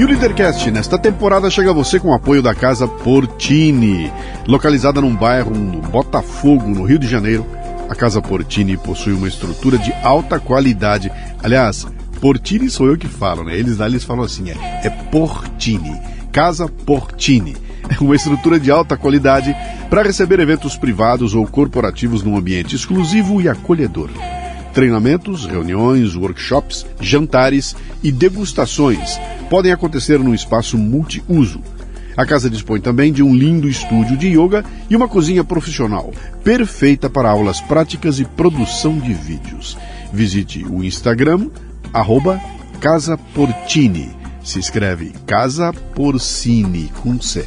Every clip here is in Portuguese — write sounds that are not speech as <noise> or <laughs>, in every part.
E o Leadercast nesta temporada chega a você com o apoio da Casa Portini. Localizada num bairro no Botafogo, no Rio de Janeiro, a Casa Portini possui uma estrutura de alta qualidade. Aliás, Portini sou eu que falo, né? Eles lá eles falam assim, é, é Portini. Casa Portini. <laughs> Uma estrutura de alta qualidade para receber eventos privados ou corporativos num ambiente exclusivo e acolhedor. Treinamentos, reuniões, workshops, jantares e degustações podem acontecer num espaço multiuso. A casa dispõe também de um lindo estúdio de yoga e uma cozinha profissional, perfeita para aulas práticas e produção de vídeos. Visite o Instagram, arroba Casa Portini. Se escreve Casa Porcini com C.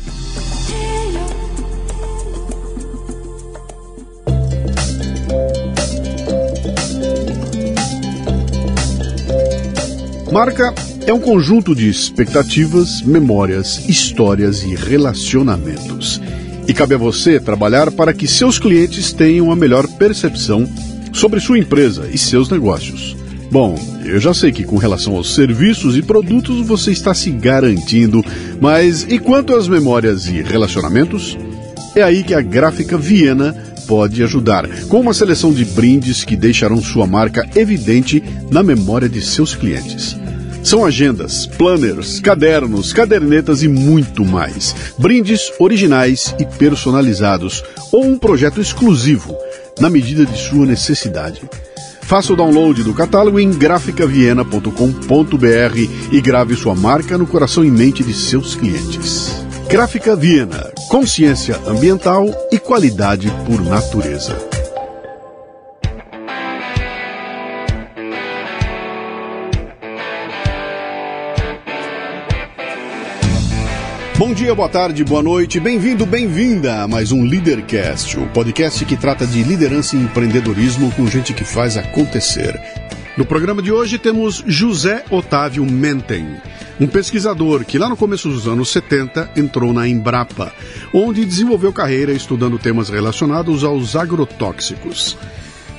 Marca é um conjunto de expectativas, memórias, histórias e relacionamentos. E cabe a você trabalhar para que seus clientes tenham a melhor percepção sobre sua empresa e seus negócios. Bom, eu já sei que com relação aos serviços e produtos você está se garantindo, mas e quanto às memórias e relacionamentos? É aí que a gráfica Viena pode ajudar, com uma seleção de brindes que deixarão sua marca evidente na memória de seus clientes. São agendas, planners, cadernos, cadernetas e muito mais. Brindes originais e personalizados ou um projeto exclusivo, na medida de sua necessidade. Faça o download do catálogo em graficaviena.com.br e grave sua marca no coração e mente de seus clientes. Gráfica Viena, consciência ambiental e qualidade por natureza. Bom dia, boa tarde, boa noite, bem-vindo, bem-vinda a mais um Leadercast, o podcast que trata de liderança e empreendedorismo com gente que faz acontecer. No programa de hoje temos José Otávio Menten, um pesquisador que lá no começo dos anos 70 entrou na Embrapa, onde desenvolveu carreira estudando temas relacionados aos agrotóxicos.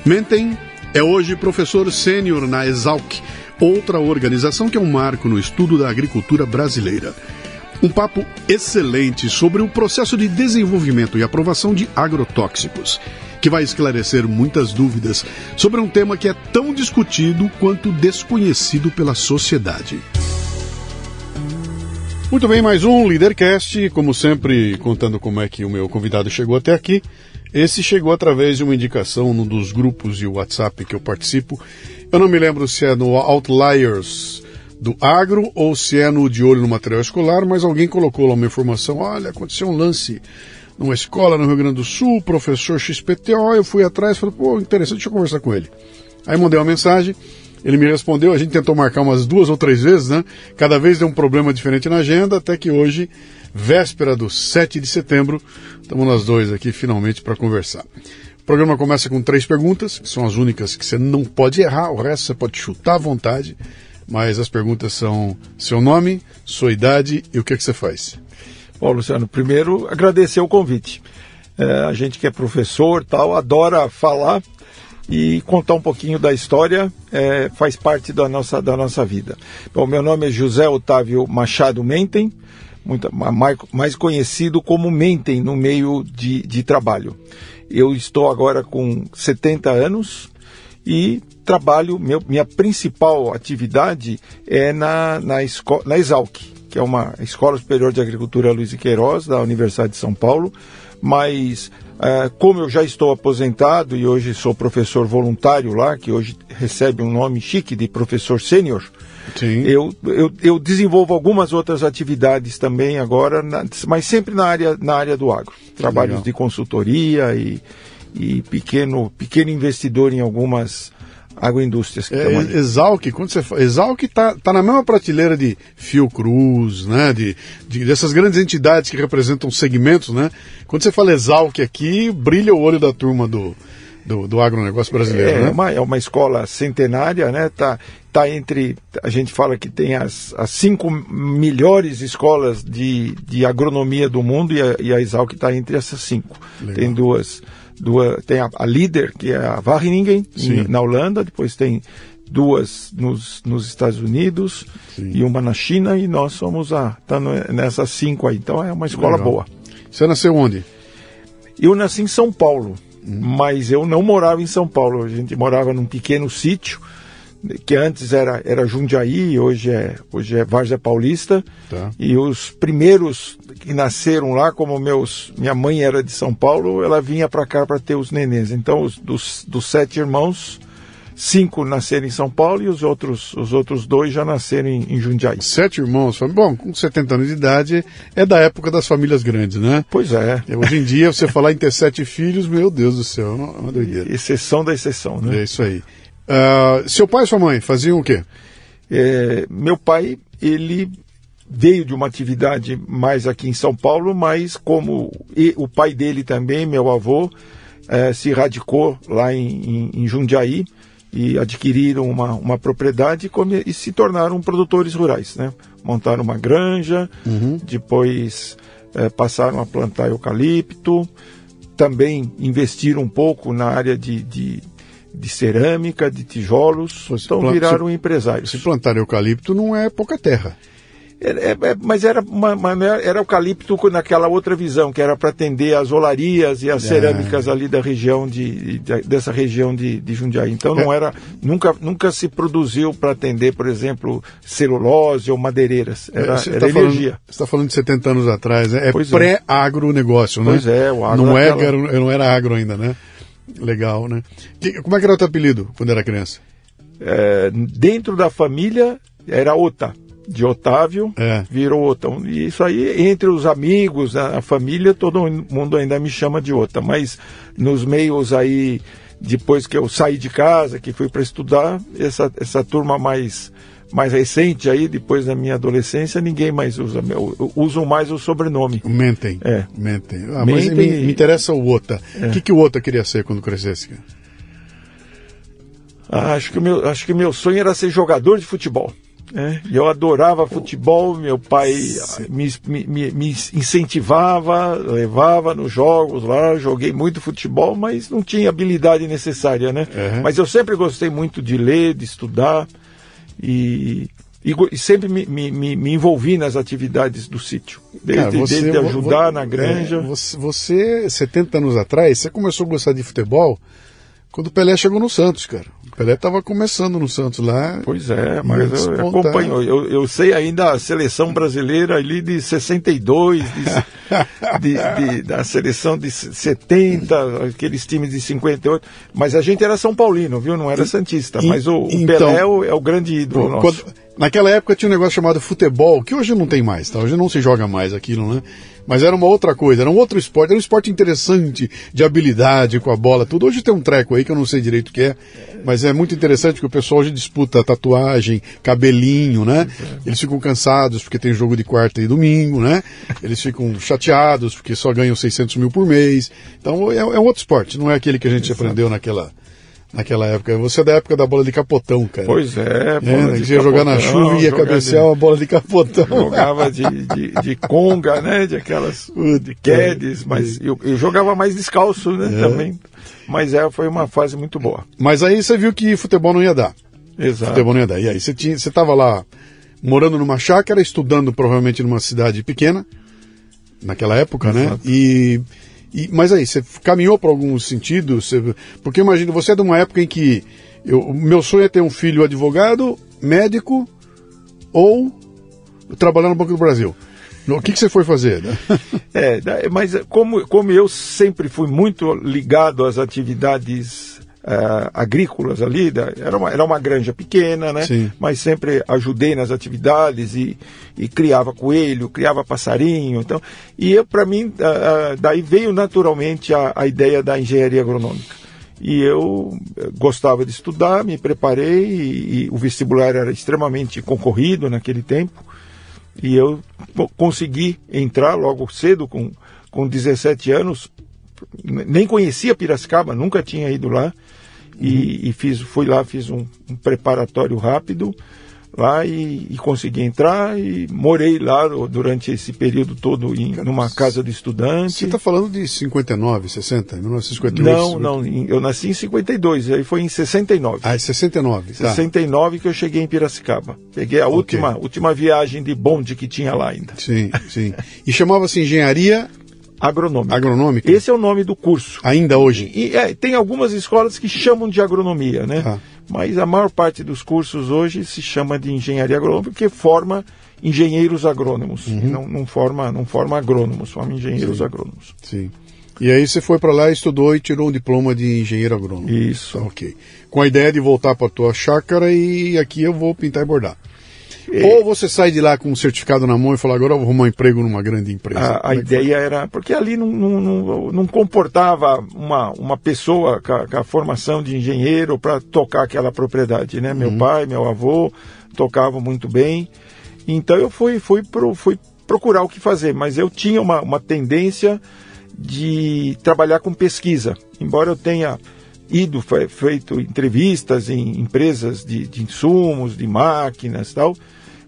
Menten é hoje professor sênior na Exalc, outra organização que é um marco no estudo da agricultura brasileira. Um papo excelente sobre o processo de desenvolvimento e aprovação de agrotóxicos, que vai esclarecer muitas dúvidas sobre um tema que é tão discutido quanto desconhecido pela sociedade. Muito bem, mais um Leadercast, como sempre, contando como é que o meu convidado chegou até aqui. Esse chegou através de uma indicação num dos grupos de WhatsApp que eu participo. Eu não me lembro se é no Outliers do agro ou se é no de olho no material escolar, mas alguém colocou lá uma informação, olha, aconteceu um lance numa escola no Rio Grande do Sul, professor XPTO, eu fui atrás, falei, pô, interessante, deixa eu conversar com ele. Aí mandei uma mensagem, ele me respondeu, a gente tentou marcar umas duas ou três vezes, né? Cada vez deu um problema diferente na agenda, até que hoje, véspera do 7 de setembro, estamos nós dois aqui finalmente para conversar. O programa começa com três perguntas, que são as únicas que você não pode errar, o resto você pode chutar à vontade mas as perguntas são seu nome, sua idade e o que, é que você faz. Bom, Luciano, primeiro agradecer o convite. É, a gente que é professor tal, adora falar e contar um pouquinho da história é, faz parte da nossa, da nossa vida. Bom, meu nome é José Otávio Machado Mentem, muito, mais, conhecido como Mentem no meio de, de trabalho. Eu estou agora com 70 anos e trabalho, meu, minha principal atividade é na, na, esco, na Exalc, que é uma Escola Superior de Agricultura Luiz e Queiroz, da Universidade de São Paulo, mas é, como eu já estou aposentado e hoje sou professor voluntário lá, que hoje recebe um nome chique de professor sênior, eu, eu, eu, desenvolvo algumas outras atividades também agora, na, mas sempre na área, na área do agro. Trabalhos de consultoria e, e pequeno, pequeno investidor em algumas agroindústrias. Que é, Exalc, quando você fala, Exalc está tá na mesma prateleira de Fiocruz, né, de, de, dessas grandes entidades que representam segmentos, né? Quando você fala Exalc aqui, brilha o olho da turma do, do, do agronegócio brasileiro, é, né? Uma, é uma escola centenária, né? Tá, tá entre, a gente fala que tem as, as cinco melhores escolas de, de agronomia do mundo e a, e a Exalc está entre essas cinco. Legal. Tem duas do, tem a, a líder, que é a Wageningen, na Holanda, depois tem, duas nos, nos Estados Unidos Sim. e uma na China, e nós somos a, tá nessas cinco aí. Então é uma escola Legal. boa. Você nasceu onde? Eu nasci em São Paulo, hum. mas eu não morava em São Paulo. A gente morava num pequeno sítio que antes era, era Jundiaí, hoje é, hoje é Várzea Paulista. Tá. E os primeiros que nasceram lá, como meus, minha mãe era de São Paulo, ela vinha para cá para ter os nenês. Então, os, dos, dos sete irmãos, cinco nasceram em São Paulo e os outros, os outros dois já nasceram em, em Jundiaí. Sete irmãos, bom, com 70 anos de idade, é da época das famílias grandes, né? Pois é. Hoje em dia, você falar em ter sete filhos, meu Deus do céu, é uma doideira. Exceção da exceção, né? É isso aí. Uh, seu pai e sua mãe faziam o quê? É, meu pai, ele veio de uma atividade mais aqui em São Paulo, mas como o pai dele também, meu avô, é, se radicou lá em, em, em, Jundiaí e adquiriram uma, uma propriedade e, e, se tornaram produtores rurais, né? Montaram uma granja, uhum. depois é, passaram a plantar eucalipto, também investiram um pouco na área de, de de cerâmica, de tijolos, então viraram se, empresários. Se plantar eucalipto não é pouca terra. É, é, é, mas era, uma, uma, era eucalipto naquela outra visão, que era para atender as olarias e as é. cerâmicas ali da região de, de dessa região de, de, Jundiaí. Então não é. era, nunca, nunca se produziu para atender, por exemplo, celulose ou madeireiras. Era, você era tá energia. Falando, você está falando de 70 anos atrás, né? é pré-agronegócio, né? Pois é, o agro não, é, não era agro ainda, né? Legal, né? Como é que era o teu apelido quando era criança? É, dentro da família era Ota, de Otávio, é. virou Ota. E isso aí, entre os amigos, a, a, família, todo mundo ainda me chama de Ota. Mas nos meios aí, depois que eu saí de casa, que fui para estudar, essa, essa turma mais mais recente aí, depois da minha adolescência, ninguém mais usa. Usam mais o sobrenome. Mentem. É. Mentem. Ah, Mentem mas me, me, interessa o Ota. O é. que, que o Ota queria ser quando crescesse? Ah, acho, que meu, acho que meu sonho era ser jogador de futebol. É, eu adorava futebol, meu pai me, me, me, incentivava, levava nos jogos lá, joguei muito futebol, mas não tinha habilidade necessária, né? Uhum. Mas eu sempre gostei muito de ler, de estudar e, e, e sempre me, me, me, envolvi nas atividades do sítio. Desde, Cara, você, desde ajudar na granja. É, você, você, 70 anos atrás, você começou a gostar de futebol quando o Pelé chegou no Santos, cara. O Pelé estava começando no Santos lá. Pois é, mas eu acompanho. Eu, eu sei ainda a seleção brasileira ali de 62, de, <laughs> de, de, da seleção de 70, aqueles times de 58. Mas a gente era São Paulino, viu? Não era Santista. E, mas o, o então, Pelé é o, é o, grande ídolo nosso. Quando, naquela época tinha um negócio chamado futebol, que hoje não tem mais, tá? Hoje não se joga mais aquilo, né? Mas era uma outra coisa, era um outro esporte, era um esporte interessante, de habilidade com a bola, tudo. Hoje tem um treco aí que eu não sei direito o que é, mas é muito interessante que o pessoal hoje disputa tatuagem, cabelinho, né? Eles ficam cansados porque tem jogo de quarta e domingo, né? Eles ficam chateados porque só ganham 600 mil por mês. Então é, é um outro esporte, não é aquele que a gente Exato. aprendeu naquela naquela época. Você é da época da bola de capotão, cara. Pois é, bola é, de ia jogar na chuva e ia cabecear de, uma bola de capotão. Jogava de, de, de conga, né? De aquelas <laughs> de quedes, mas eu, eu, jogava mais descalço, né? É. Também. Mas é, foi uma fase muito boa. Mas aí você viu que futebol não ia dar. Exato. Futebol não ia dar. E aí você tinha, você estava lá morando numa chácara, estudando provavelmente numa cidade pequena naquela época, né? Exato. né? E e, mas aí, você caminhou para algum sentido? Você, porque imagino, você é de uma época em que o meu sonho é ter um filho advogado, médico ou trabalhar no Banco do Brasil. O que, que você foi fazer? Né? <laughs> É, mas como, como eu sempre fui muito ligado às atividades uh, agrícolas ali, da, era, uma, era uma granja pequena, né? Sim. Mas sempre ajudei nas atividades e, e criava coelho, criava passarinho. Então, e para mim, uh, daí veio naturalmente a, a ideia da engenharia agronômica. E eu gostava de estudar, me preparei e, e o vestibular era extremamente concorrido naquele tempo. E eu consegui entrar logo cedo, com, com 17 anos, nem conhecia Piracicaba, nunca tinha ido lá. E, uhum. e fiz, fui lá, fiz um, um, preparatório rápido. lá e, e, consegui entrar e morei lá durante esse período todo em numa casa de estudante. Você está falando de 59, 60, 1958? Não, não, eu nasci em 52, aí foi em 69. Ah, em 69, tá. 69 que eu cheguei em Piracicaba. Peguei a okay. última, última viagem de bonde que tinha lá ainda. Sim, sim. E chamava-se Engenharia Agronômica. Agronômica. Esse é o nome do curso. Ainda hoje? E, é, tem algumas escolas que chamam de agronomia, né? Ah mas a maior parte dos cursos hoje se chama de engenharia agronômica porque forma engenheiros agrônomos, uhum. não, não, forma, não forma agrônomos, forma engenheiros Sim. agrônomos. Sim. E aí você foi para lá, estudou e tirou um diploma de engenheiro agrônomo. Isso. Tá, ok. Com a ideia de voltar para a tua chácara e aqui eu vou pintar e bordar. É. Ou você sai de lá com um certificado na mão e fala, agora eu vou arrumar um emprego numa grande empresa. A, a é ideia era, porque ali não, não, não, não, comportava uma, uma pessoa com a, com a formação de engenheiro para tocar aquela propriedade, né? Uhum. Meu pai, meu avô tocavam muito bem. Então eu fui, fui, pro, fui procurar o que fazer, mas eu tinha uma, uma tendência de trabalhar com pesquisa. Embora eu tenha ido, feito entrevistas em empresas de, de insumos, de máquinas tal,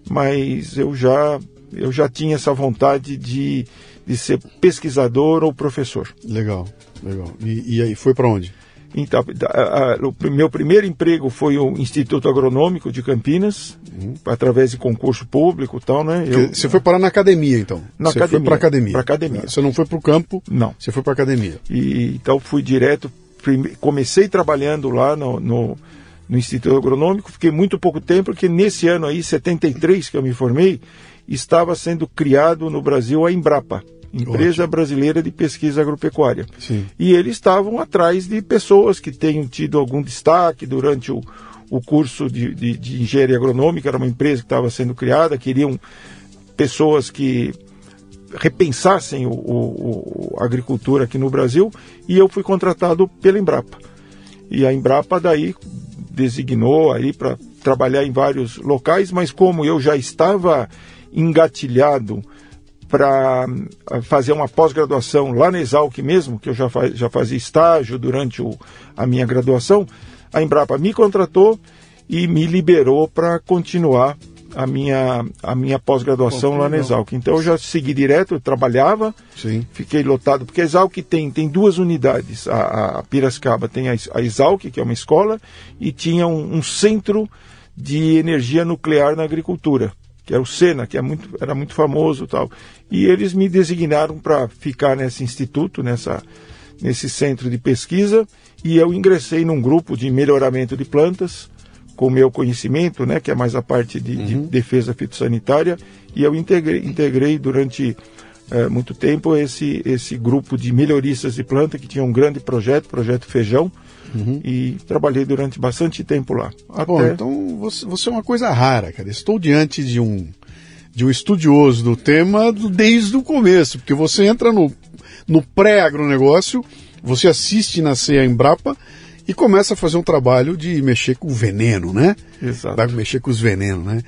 mas eu já, eu já tinha essa vontade de, de ser pesquisador ou professor. Legal, legal. E, e aí foi para onde? Então, a, a, o meu primeiro emprego foi o Instituto Agronômico de Campinas, uhum. através de concurso público tal, né? Eu, você foi parar na academia, então? Na você academia. foi para academia. Para academia. Você não foi para o campo? Não. Você foi para academia. E então fui direto. Comecei trabalhando lá no, no no Instituto Agronômico, fiquei muito pouco tempo, porque nesse ano aí, 73, que eu me formei, estava sendo criado no Brasil a Embrapa, Empresa Ótimo. Brasileira de Pesquisa Agropecuária. Sim. E eles estavam atrás de pessoas que tenham tido algum destaque durante o, o curso de, de, de engenharia agronômica, era uma empresa que estava sendo criada, queriam pessoas que repensassem o, o, a agricultura aqui no Brasil, e eu fui contratado pela Embrapa. E a Embrapa daí designou aí para trabalhar em vários locais, mas como eu já estava engatilhado para ah, fazer uma pós-graduação lá na Exalc mesmo, que eu já, faz, já fazia estágio durante o, a minha graduação, a Embrapa me contratou e me liberou para continuar a minha, a minha pós-graduação lá na Exalc. Então eu já segui direto, eu trabalhava, Sim. fiquei lotado, porque a Exalc tem, tem duas unidades. A, a Piracicaba tem a, a Exalc, que é uma escola, e tinha um, um, centro de energia nuclear na agricultura, que era o SENA, que é muito, era muito famoso tal. E eles me designaram para ficar nesse instituto, nessa, nesse centro de pesquisa, e eu ingressei num grupo de melhoramento de plantas, com o meu conhecimento, né, que é mais a parte de, uhum. de defesa fitossanitária, e eu integrei, integrei durante é, muito tempo esse, esse grupo de melhoristas de planta que tinha um grande projeto, projeto Feijão, uhum. e trabalhei durante bastante tempo lá. Até... Bom, então você, você é uma coisa rara, cara. Estou diante de um de um estudioso do tema desde o começo, porque você entra no, no pré-agronegócio, você assiste nascer a Embrapa, e começa a fazer um trabalho de mexer com o veneno, né? Exato. Vai mexer com os venenos, né?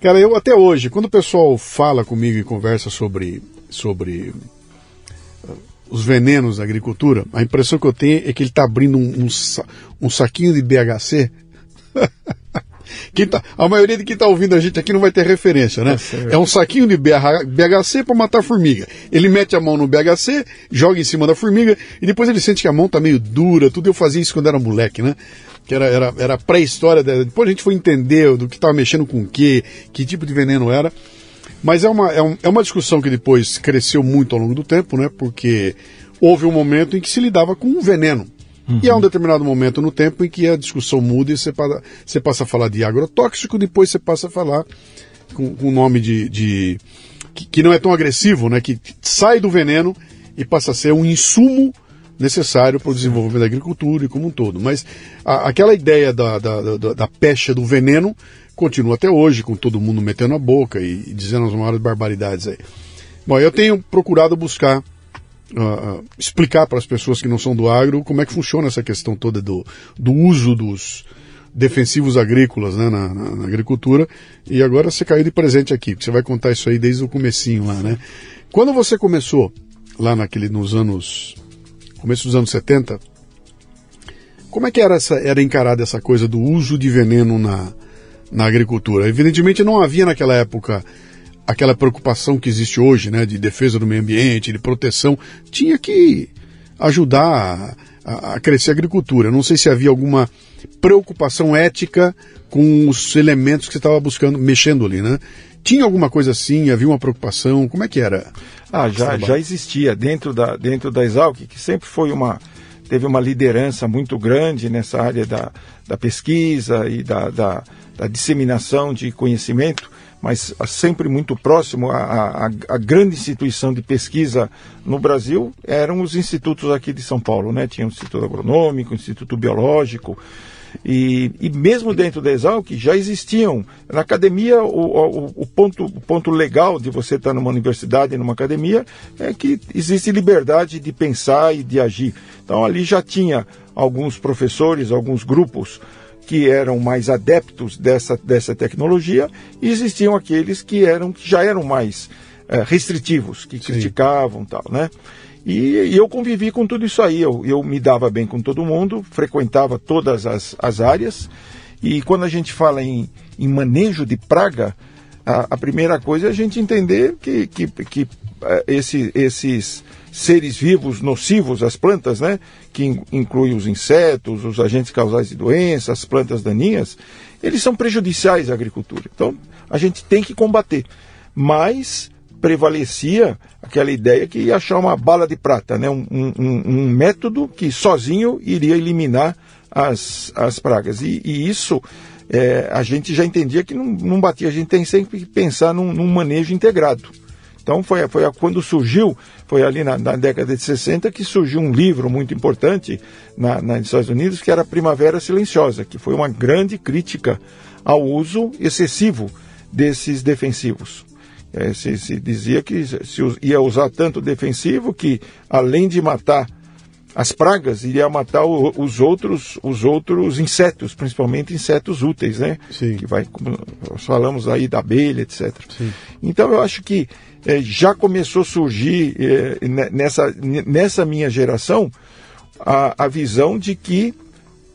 Cara, eu até hoje, quando o pessoal fala comigo e conversa sobre, sobre uh, os venenos da agricultura, a impressão que eu tenho é que ele está abrindo um, um, um saquinho de BHC <laughs> Quem tá, a maioria de quem está ouvindo a gente aqui não vai ter referência, né? É, é um saquinho de BH, BHC para matar formiga. Ele mete a mão no BHC, joga em cima da formiga e depois ele sente que a mão tá meio dura, tudo. Eu fazia isso quando era moleque, né? Que era, era, era pré-história. Depois a gente foi entender do que estava mexendo com o quê, que tipo de veneno era. Mas é uma, é, um, é uma discussão que depois cresceu muito ao longo do tempo, né? Porque houve um momento em que se lidava com o veneno. Uhum. E há um determinado momento no tempo em que a discussão muda e você, para, você passa a falar de agrotóxico, depois você passa a falar com o nome de. de que, que, não é tão agressivo, né? Que sai do veneno e passa a ser um insumo necessário para o desenvolvimento da agricultura e como um todo. Mas a, aquela ideia da, da, da, da pecha do veneno continua até hoje, com todo mundo metendo a boca e, e dizendo as maiores barbaridades aí. Bom, eu tenho procurado buscar uh, explicar para as pessoas que não são do agro como é que funciona essa questão toda do, do uso dos defensivos agrícolas né, na, na, na, agricultura. E agora você caiu de presente aqui, porque você vai contar isso aí desde o comecinho lá, né? Quando você começou, lá naquele, nos anos... começo dos anos 70, como é que era, essa, era encarada essa coisa do uso de veneno na, na agricultura. Evidentemente não havia naquela época aquela preocupação que existe hoje, né, de defesa do meio ambiente, de proteção. Tinha que ajudar a, a crescer a agricultura. Não sei se havia alguma preocupação ética com os elementos que você estava buscando, mexendo ali, né? Tinha alguma coisa assim? Havia uma preocupação? Como é que era? Ah, já, já existia dentro da, dentro da Exalc, que sempre foi uma, teve uma liderança muito grande nessa área da, da pesquisa e da, da, da disseminação de conhecimento, mas sempre muito próximo à, à, grande instituição de pesquisa no Brasil eram os institutos aqui de São Paulo, né? Tinha o Instituto Agronômico, o Instituto Biológico, e, e mesmo dentro da Exalc já existiam. Na academia, o, o, o, ponto, o ponto legal de você estar numa universidade, numa academia, é que existe liberdade de pensar e de agir. Então ali já tinha alguns professores, alguns grupos que eram mais adeptos dessa, dessa tecnologia e existiam aqueles que eram que já eram mais é, restritivos, que Sim. criticavam tal, né? E, e, eu convivi com tudo isso aí. Eu, eu me dava bem com todo mundo, frequentava todas as, as áreas. E quando a gente fala em, em manejo de praga, a, a, primeira coisa é a gente entender que, que, que uh, esse, esses seres vivos nocivos às plantas, né, que in, inclui os insetos, os agentes causais de doenças, as plantas daninhas, eles são prejudiciais à agricultura. Então, a gente tem que combater. Mas prevalecia aquela ideia que ia achar uma bala de prata, né? um, um, um método que sozinho iria eliminar as, as pragas. E, e isso é, a gente já entendia que não, não batia, a gente tem sempre que pensar num, num manejo integrado. Então foi, foi quando surgiu, foi ali na, na, década de 60 que surgiu um livro muito importante na, nos Estados Unidos que era Primavera Silenciosa, que foi uma grande crítica ao uso excessivo desses defensivos. É, se, se, dizia que se ia usar tanto defensivo que, além de matar as pragas, iria matar o, os outros os outros insetos, principalmente insetos úteis, né? Sim. Que vai, como nós falamos aí da abelha, etc. Sim. Então eu acho que é, já começou a surgir é, nessa, nessa minha geração a, a visão de que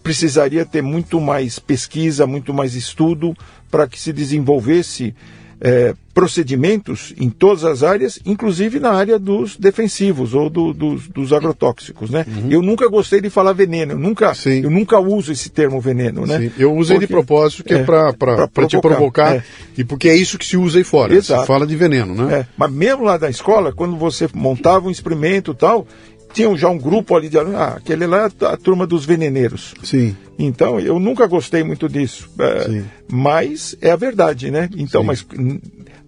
precisaria ter muito mais pesquisa, muito mais estudo para que se desenvolvesse é, procedimentos em todas as áreas, inclusive na área dos defensivos ou do, dos, dos, agrotóxicos, né? Uhum. Eu nunca gostei de falar veneno, eu nunca, eu nunca uso esse termo veneno, né? Sim. Eu usei porque, de propósito que é, é para te provocar é. e porque é isso que se usa aí fora. Exato. Se fala de veneno, né? É. Mas mesmo lá da escola, quando você montava um experimento e tal, tinha já um grupo ali de ah, aquele lá é a turma dos veneneiros. Sim. Então, eu nunca gostei muito disso. É, mas é a verdade, né? Então, Sim. mas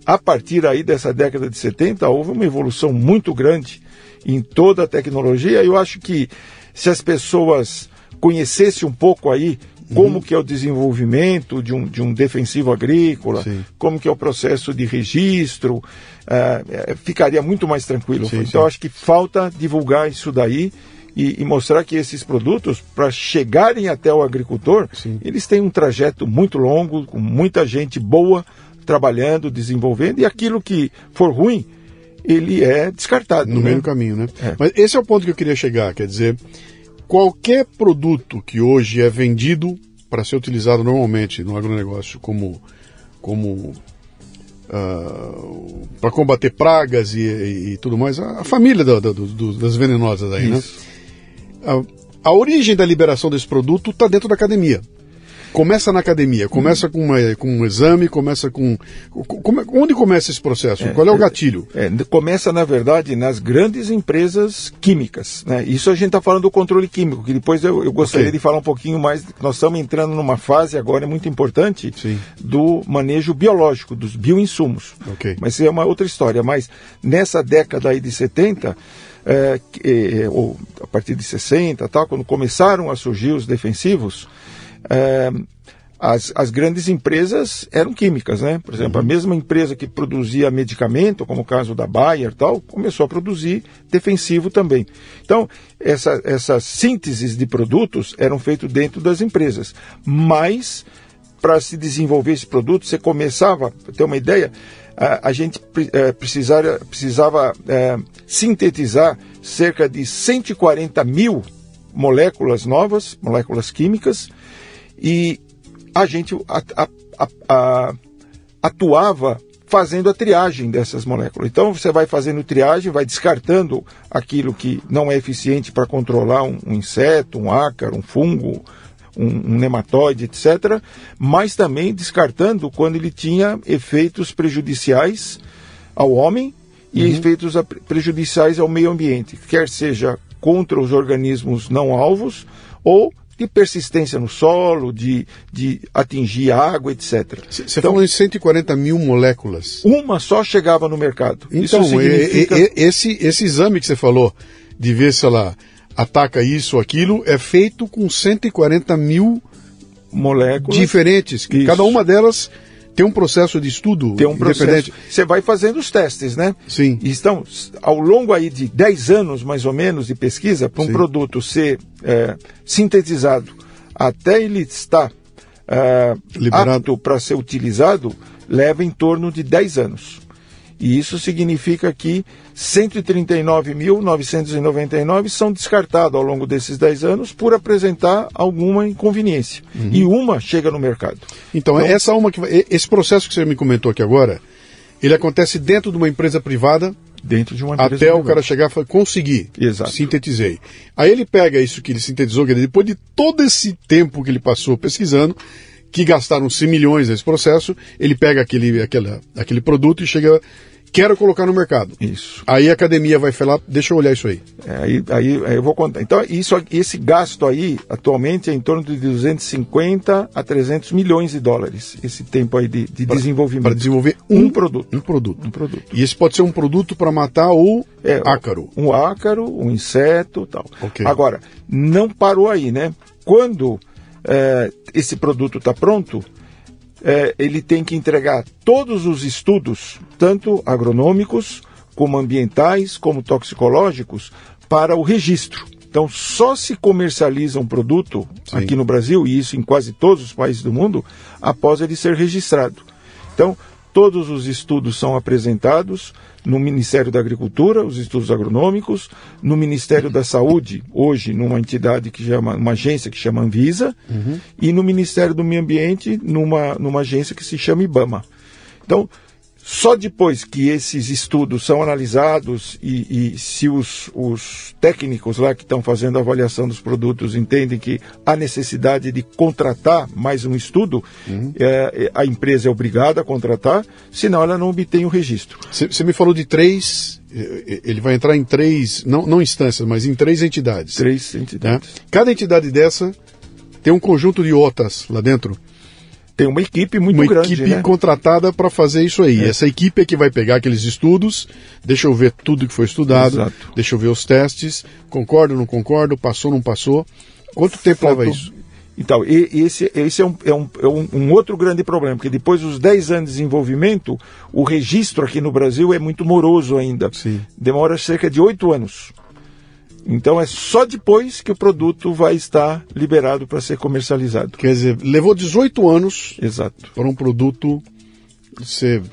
a partir aí dessa década de 70, houve uma evolução muito grande em toda a tecnologia. Eu acho que se as pessoas conhecessem um pouco aí como uhum. que é o desenvolvimento de um, de um defensivo agrícola, sim. como que é o processo de registro, uh, ficaria muito mais tranquilo. Sim, então, sim. acho que falta divulgar isso daí e, e mostrar que esses produtos, para chegarem até o agricultor, eles têm um trajeto muito longo, com muita gente boa trabalhando, desenvolvendo, e aquilo que for ruim, ele é descartado. No né? meio do caminho, né? É. Mas esse é o ponto que eu queria chegar, quer dizer, qualquer produto que hoje é vendido para ser utilizado normalmente no agronegócio como, como uh, para combater pragas e, e, e, tudo mais, a, a família do, das venenosas aí, né? Isso. né? A, a origem da liberação desse produto está dentro da academia começa na academia, começa com, uma, com um exame, começa com. onde começa esse processo? É, Qual é o gatilho? É, começa, na verdade, nas grandes empresas químicas. Né? Isso a gente está falando do controle químico, que depois eu, eu gostaria okay. de falar um pouquinho mais. Nós estamos entrando numa fase agora muito importante Sim. do manejo biológico, dos bioinsumos. Okay. Mas é uma outra história. Mas nessa década aí de 70. É, é, ou a partir de 60, tal, quando começaram a surgir os defensivos, é, as, as, grandes empresas eram químicas, né? Por exemplo, uhum. a mesma empresa que produzia medicamento, como o caso da Bayer tal, começou a produzir defensivo também. Então, essa, essas sínteses de produtos eram feitas dentro das empresas. Mas, para se desenvolver esse produto, você começava, para ter uma ideia, a, a gente é, precisava, precisava é, sintetizar cerca de 140 mil moléculas novas, moléculas químicas, e a gente, atuava fazendo a triagem dessas moléculas. Então você vai fazendo triagem, vai descartando aquilo que não é eficiente para controlar um, um, inseto, um ácaro, um fungo, um, um, nematóide, etc. Mas também descartando quando ele tinha efeitos prejudiciais ao homem e uhum. efeitos prejudiciais ao meio ambiente, quer seja contra os organismos não alvos ou de persistência no solo, de, de atingir água, etc. Você então, falou em 140 mil moléculas. Uma só chegava no mercado. Então, significa... e, e, esse, esse exame que você falou, de ver se ela ataca isso ou aquilo, é feito com 140 mil moléculas diferentes. Que cada uma delas tem um processo de estudo tem um processo. Você vai fazendo os testes, né? Sim. E estão ao longo aí de 10 anos, mais ou menos, de pesquisa, para um Sim. produto ser é, sintetizado até ele estar é, apto para ser utilizado, leva em torno de 10 anos. E isso significa que 139.999 são descartados ao longo desses 10 anos por apresentar alguma inconveniência. Uhum. E uma chega no mercado. Então, então, essa uma que esse processo que você me comentou aqui agora, ele acontece dentro de uma empresa privada dentro de uma empresa até privada. o cara chegar e falar, consegui, Exato. sintetizei. Aí ele pega isso que ele sintetizou, depois de todo esse tempo que ele passou pesquisando, que gastaram-se milhões nesse processo, ele pega aquele, aquela, aquele produto e chega quero colocar no mercado. Isso. Aí a academia vai falar, deixa eu olhar isso aí. É, aí, aí, aí, eu vou contar. Então, isso, esse gasto aí, atualmente, é em torno de 250 a 300 milhões de dólares, esse tempo aí de, de pra, desenvolvimento. Para desenvolver um, um, produto. Um produto. Um produto. E esse pode ser um produto para matar o é, ácaro. Um ácaro, um inseto tal. Okay. Agora, não parou aí, né? Quando é, esse produto está pronto, é, ele tem que entregar todos os estudos, tanto agronômicos, como ambientais, como toxicológicos, para o registro. Então, só se comercializa um produto Sim. aqui no Brasil, e isso em quase todos os países do mundo, após ele ser registrado. Então, todos os estudos são apresentados, no Ministério da Agricultura, os estudos agronômicos, no Ministério da Saúde, hoje numa entidade que chama, uma agência que chama Anvisa, uhum. e no Ministério do Meio Ambiente, numa, numa agência que se chama IBAMA. Então, só depois que esses estudos são analisados e, e se os, os, técnicos lá que estão fazendo a avaliação dos produtos entendem que há necessidade de contratar mais um estudo, uhum. é, a empresa é obrigada a contratar, senão ela não obtém o registro. Você me falou de três ele vai entrar em três, não, não instâncias, mas em três entidades. Três entidades. Né? Cada entidade dessa tem um conjunto de OTAs lá dentro tem uma equipe muito uma grande. Uma equipe né? contratada para fazer isso aí. É. Essa equipe é que vai pegar aqueles estudos, deixa eu ver tudo que foi estudado, Exato. deixa eu ver os testes, concordo, não concordo, passou, não passou. Quanto tempo Faltou... leva isso? Então, esse, esse é, um, é, um, é um, um, outro grande problema, porque depois dos 10 anos de desenvolvimento, o registro aqui no Brasil é muito moroso ainda. Sim. Demora cerca de 8 anos. Então é só depois que o produto vai estar liberado para ser comercializado. Quer dizer, levou 18 anos Exato. para um produto ser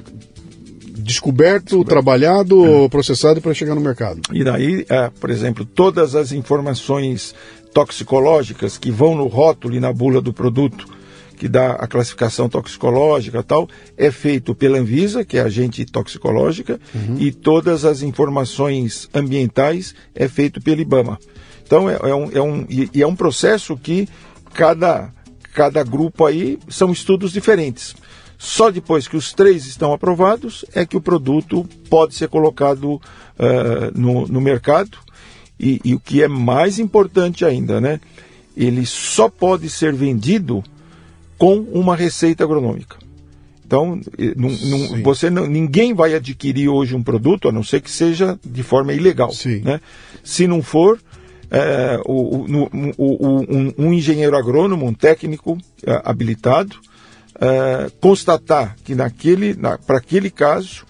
descoberto, descoberto. trabalhado, é. processado para chegar no mercado. E daí, é, por exemplo, todas as informações toxicológicas que vão no rótulo e na bula do produto, que dá a classificação toxicológica tal, é feito pela Anvisa, que é a agente toxicológica, uhum. e todas as informações ambientais é feito pela IBAMA. Então é, é um, é um, e é um processo que cada, cada grupo aí são estudos diferentes. Só depois que os três estão aprovados é que o produto pode ser colocado uh, no, no mercado. E, e, o que é mais importante ainda, né? Ele só pode ser vendido com uma receita agronômica. Então, num, num, você não, ninguém vai adquirir hoje um produto, a não ser que seja de forma ilegal. Né? Se não for, é, o, o, o, um, um, engenheiro agrônomo, um técnico é, habilitado, é, constatar que naquele, na, para aquele caso,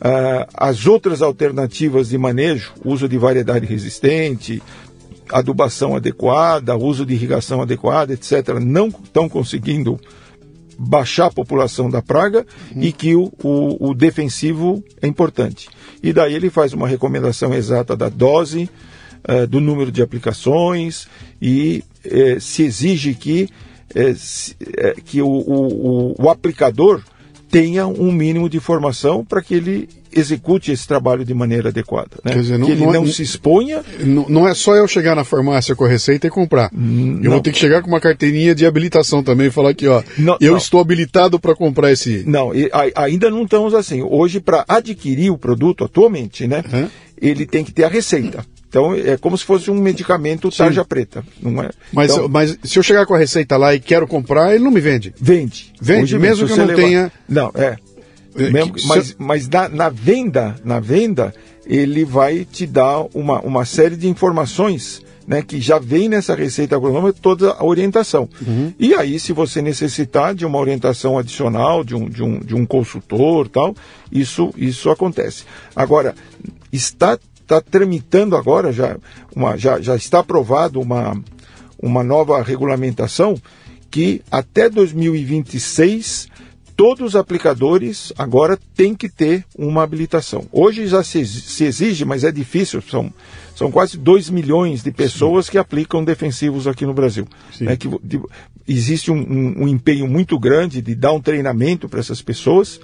é, as outras alternativas de manejo, uso de variedade resistente, adubação adequada, uso de irrigação adequada, etc., não estão conseguindo baixar a população da praga uhum. e que o, o, o, defensivo é importante. E daí ele faz uma recomendação exata da dose, uh, do número de aplicações e uh, se exige que é, é, que o, o, o aplicador tenha um mínimo de formação para que ele execute esse trabalho de maneira adequada. Né? Dizer, não, que ele não, não é, se exponha. Não, não, é só eu chegar na farmácia com a receita e comprar. Hum, eu vou ter que chegar com uma carteirinha de habilitação também e falar aqui, ó, eu estou habilitado para comprar esse. Não, e, a, ainda não estamos assim. Hoje, para adquirir o produto atualmente, né, uhum. ele tem que ter a receita. Então é como se fosse um medicamento tarja Sim. preta, não é? Mas, então, mas se eu chegar com a receita lá e quero comprar, ele não me vende? Vende. Vende, Hoje mesmo que eu não levar... tenha. Não, é. É mesmo, mas mas na, na, venda, na venda, ele vai te dar uma, uma série de informações né, que já vem nessa receita agronômica toda a orientação. Uhum. E aí, se você necessitar de uma orientação adicional, de um, de um, de um consultor tal, isso, isso acontece. Agora, está está tramitando agora, já, uma, já, já está aprovado uma, uma nova regulamentação que até 2026 todos os aplicadores agora têm que ter uma habilitação. Hoje já se, exige, mas é difícil, são, são quase 2 milhões de pessoas Sim. que aplicam defensivos aqui no Brasil. É que, de, existe um, um, um, empenho muito grande de dar um treinamento para essas pessoas.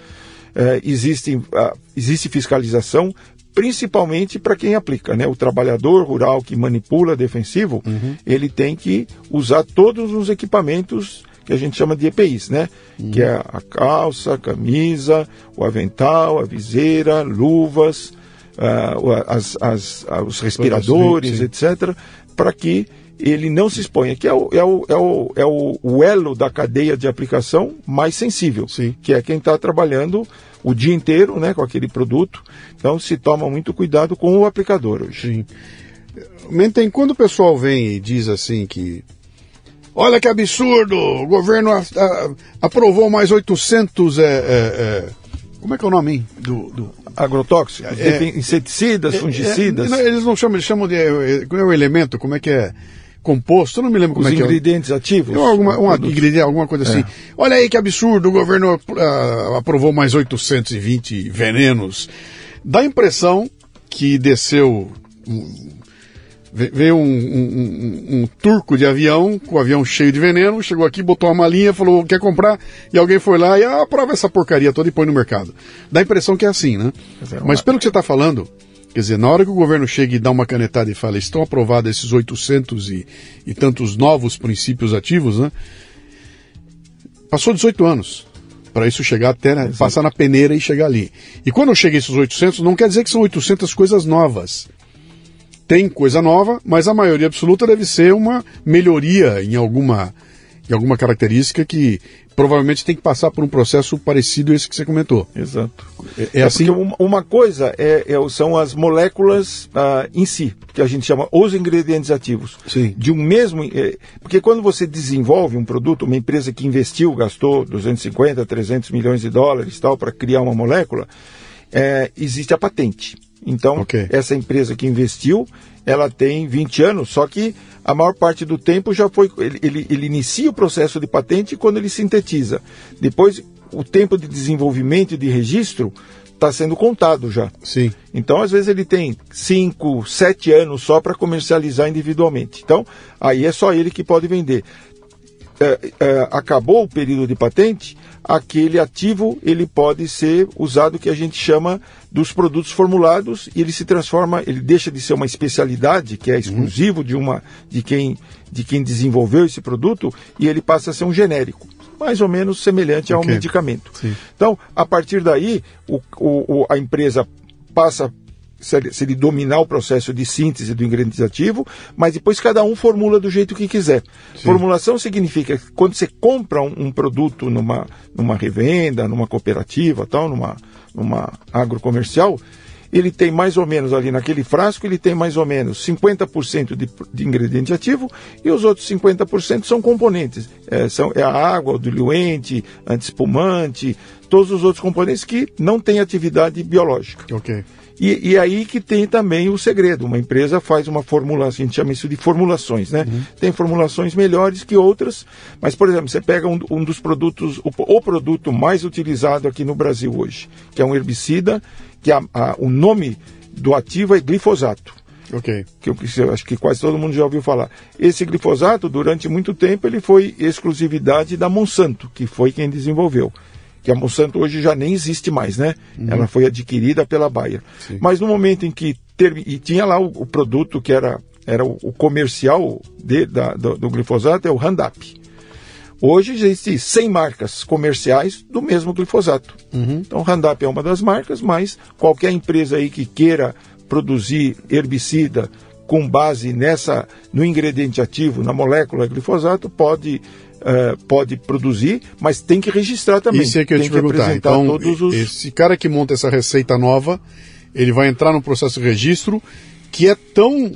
É, existe, uh, existe fiscalização, principalmente para quem aplica, né? O trabalhador rural que manipula defensivo, uhum. ele tem que usar todos os equipamentos que a gente chama de EPIs, né? Uhum. Que é a calça, a camisa, o avental, a viseira, luvas, uh, as, as, uh, os respiradores, sim, sim. etc., para que ele não se exponha, que é o, é o, é o, é o elo da cadeia de aplicação mais sensível, sim. que é quem está trabalhando o dia inteiro né, com aquele produto. Então se toma muito cuidado com o aplicador hoje. Sim. Mentem, quando o pessoal vem e diz assim que olha que absurdo, o governo a, a, aprovou mais 800 é, é, é, como é que é o nome hein? do, do... agrotóxicos, é, inseticidas, é, fungicidas. eles não chamam, eles chamam de qual é o elemento, como é que é? composto, eu não me lembro Os como é que é. ingredientes ativos? Alguma, uma, ingrediente, alguma coisa assim. É. Olha aí que absurdo, o governo uh, aprovou mais 820 venenos. Dá a impressão que desceu. Um, veio um, um, um, turco de avião, com o avião cheio de veneno, chegou aqui, botou uma malinha, falou, quer comprar? E alguém foi lá e ah, aprova essa porcaria toda e põe no mercado. Dá a impressão que é assim, né? Mas, é. Mas pelo que você está falando, Quer dizer, na hora que o governo chega e dá uma canetada e fala, estão aprovados esses 800 e, e tantos novos princípios ativos, né? Passou 18 anos para isso chegar até, né, passar na peneira e chegar ali. E quando chega esses 800, não quer dizer que são 800 coisas novas. Tem coisa nova, mas a maioria absoluta deve ser uma melhoria em alguma, em alguma característica que provavelmente tem que passar por um processo parecido a esse que você comentou. Exato. É, é assim. Uma, uma coisa é, é, são as moléculas ah, em si, que a gente chama os ingredientes ativos. Sim. De um mesmo. É, porque quando você desenvolve um produto, uma empresa que investiu, gastou 250, 300 milhões de dólares tal para criar uma molécula, é, existe a patente. Então, okay. essa empresa que investiu, ela tem 20 anos, só que a maior parte do tempo já foi. Ele, ele, ele inicia o processo de patente quando ele sintetiza. Depois, o tempo de desenvolvimento e de registro está sendo contado já. Sim. Então, às vezes, ele tem 5, 7 anos só para comercializar individualmente. Então, aí é só ele que pode vender. É, é, acabou o período de patente, aquele ativo ele pode ser usado que a gente chama dos produtos formulados e ele se transforma, ele deixa de ser uma especialidade que é uhum. exclusivo de uma de quem de quem desenvolveu esse produto e ele passa a ser um genérico mais ou menos semelhante okay. a um medicamento. Sim. Então, a partir daí, o, o, a empresa passa se ele, se ele, dominar o processo de síntese do ingrediente ativo, mas depois cada um formula do jeito que quiser. Sim. Formulação significa que quando você compra um, um, produto numa, numa revenda, numa cooperativa, tal, numa, numa agrocomercial, ele tem mais ou menos ali naquele frasco, ele tem mais ou menos 50% de, de ingrediente ativo e os outros 50% são componentes. É, são, é a água, o diluente, antiespumante, todos os outros componentes que não têm atividade biológica. Ok. E, e, aí que tem também o segredo. Uma empresa faz uma formulação, a gente chama isso de formulações, né? Uhum. Tem formulações melhores que outras, mas, por exemplo, você pega um, um dos produtos, o, o, produto mais utilizado aqui no Brasil hoje, que é um herbicida, que a, a, o nome do ativo é glifosato. Ok. Que eu, que eu acho que quase todo mundo já ouviu falar. Esse glifosato, durante muito tempo, ele foi exclusividade da Monsanto, que foi quem desenvolveu. Que a Monsanto hoje já nem existe mais, né? Ela foi adquirida pela Bayer. Sim. Mas no momento em que ter, e tinha lá o, o produto que era, era o, o comercial de, da, do, do glifosato, é o Roundup. Hoje existe 100 marcas comerciais do mesmo glifosato. Então, Roundup é uma das marcas, mas qualquer empresa aí que queira produzir herbicida com base nessa no ingrediente ativo, na molécula glifosato, pode eh, pode produzir, mas tem que registrar também. Isso é que eu tem te perguntar. apresentar Então, todos os esse cara que monta essa receita nova, ele vai entrar no processo de registro que é tão.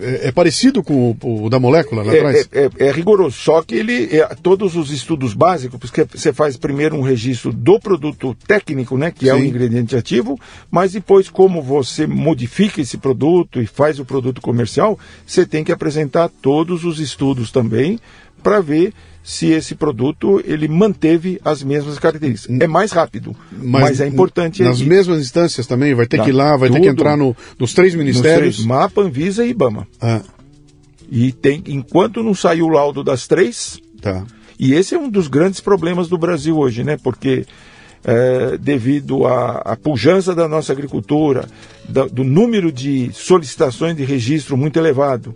É, é parecido com o, o da molécula lá atrás? É, é- é rigoroso, só que ele é, todos os estudos básicos, porque você faz primeiro um registro do produto técnico, né, que é o Sim. ingrediente ativo, mas depois como você modifica esse produto e faz o produto comercial, você tem que apresentar todos os estudos também para ver se esse produto ele manteve as mesmas características. É mais rápido, mas, é importante Nas mesmas instâncias também, vai ter Tá. que ir lá, vai ter que Tudo. entrar no, nos três nos ministérios. três, MAPA, Anvisa e IBAMA. Ah, E tem, enquanto não saiu o laudo das três, tá. E esse é um dos grandes problemas do Brasil hoje, né? Porque é, devido à, à pujança da nossa agricultura, da- do número de solicitações de registro muito elevado,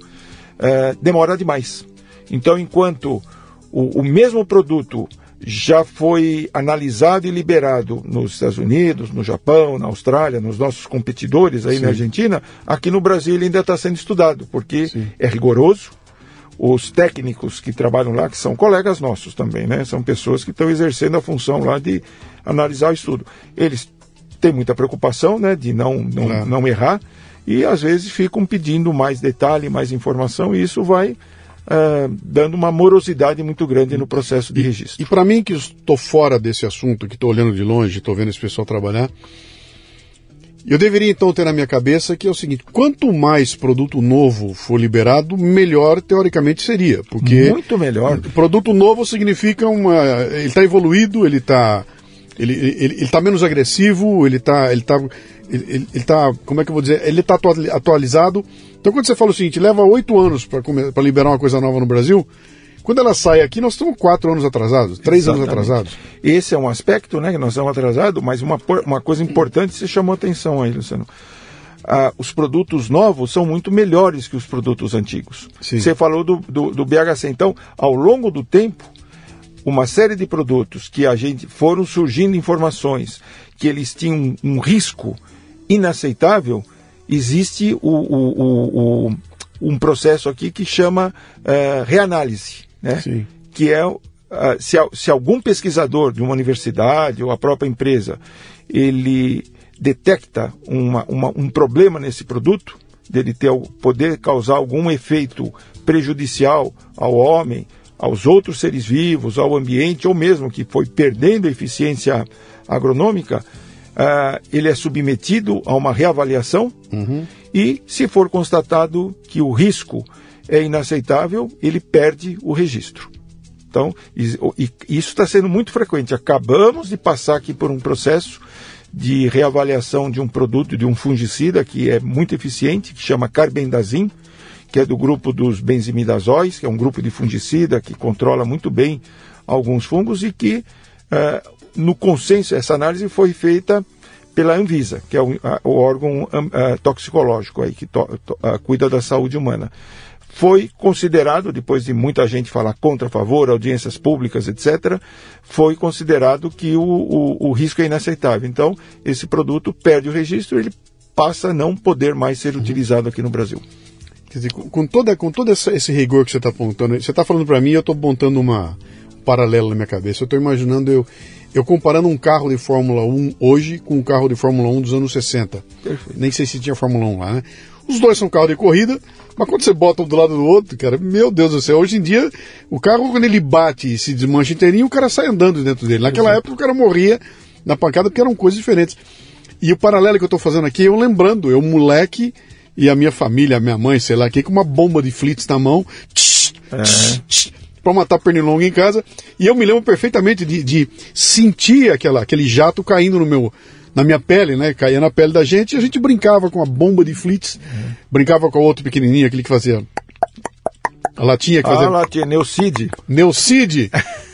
é, demora demais. Então, enquanto o, o mesmo produto já foi analisado e liberado nos Estados Unidos, no Japão, na Austrália, nos nossos competidores aí na Argentina, aqui no Brasil ele ainda está sendo estudado, porque é rigoroso, os técnicos que trabalham lá, que são colegas nossos também, né? São pessoas que estão exercendo a função lá de analisar o estudo. Eles têm muita preocupação, né, de não, não, Claro. não errar, e às vezes ficam pedindo mais detalhe, mais informação, e isso vai ah, dando uma morosidade muito grande no processo de registro. E para mim que estou fora desse assunto, que estou olhando de longe, estou vendo esse pessoal trabalhar, eu deveria então ter na minha cabeça que é o seguinte: quanto mais produto novo for liberado, melhor teoricamente seria, porque Muito melhor. produto novo significa uma, ele está evoluído, ele está ele, ele, ele tá menos agressivo, ele está ele tá, ele, ele- ele tá, como é que eu vou dizer, ele está atualizado. Então quando você fala o seguinte, leva oito anos para liberar uma coisa nova no Brasil, quando ela sai aqui, nós estamos quatro anos atrasados, três anos Exatamente. atrasados. Esse é um aspecto, né, que nós estamos atrasados, mas uma, uma coisa importante você chamou atenção aí, Luciano. Ah, os produtos novos são muito melhores que os produtos antigos. Sim. Você falou do, do, do BHC. Então, ao longo do tempo, uma série de produtos que a gente foram surgindo informações que eles tinham um, um risco inaceitável, existe o, o- o- um processo aqui que chama eh, reanálise, né? Sim. que é ah, se, se algum pesquisador de uma universidade ou a própria empresa ele detecta uma- uma- um problema nesse produto, dele ter, poder causar algum efeito prejudicial ao homem, aos outros seres vivos, ao ambiente, ou mesmo que foi perdendo a eficiência agronômica, ah, ele é submetido a uma reavaliação e, se for constatado que o risco é inaceitável, ele perde o registro. Então, isso está sendo muito frequente. Acabamos de passar aqui por um processo de reavaliação de um produto, de um fungicida que é muito eficiente, que chama carbendazim, que é do grupo dos benzimidazóis, que é um grupo de fungicida que controla muito bem alguns fungos e que, eh, no consenso, essa análise foi feita pela Anvisa, que é o, a- o órgão ah, toxicológico aí, que to- to- ah, cuida da saúde humana foi considerado, depois de muita gente falar contra, a favor, audiências públicas, etc., foi considerado que o, o, o risco é inaceitável. Então, esse produto perde o registro ele passa a não poder mais ser utilizado aqui no Brasil. Quer dizer, com, com toda, com todo essa- esse rigor que você está apontando, você está falando para mim, eu estou montando uma um paralelo na minha cabeça. Eu estou imaginando eu, eu comparando um carro de Fórmula 1 hoje com um carro de Fórmula 1 dos anos 60. Perfeito. Nem sei se tinha Fórmula 1 lá, né? Os dois são carro de corrida, mas quando você bota um do lado do outro, cara, meu Deus do céu, hoje em dia, o carro, quando ele bate e se desmancha inteirinho, o cara sai andando dentro dele. Naquela época, o cara morria na pancada porque eram coisas diferentes. E o paralelo que eu estou fazendo aqui, eu lembrando, eu moleque e a minha família, a minha mãe, sei lá, aqui com uma bomba de flits na mão, para matar pernilongo em casa. E eu me lembro perfeitamente de, de sentir aquela, aquele jato caindo no meu, na minha pele, né? Caía na pele da gente e a gente brincava com a bomba de flits, uhum. brincava com a outra pequenininha, aquele que fazia. A latinha que fazia. Ah, latinha, Neucid. Neucid!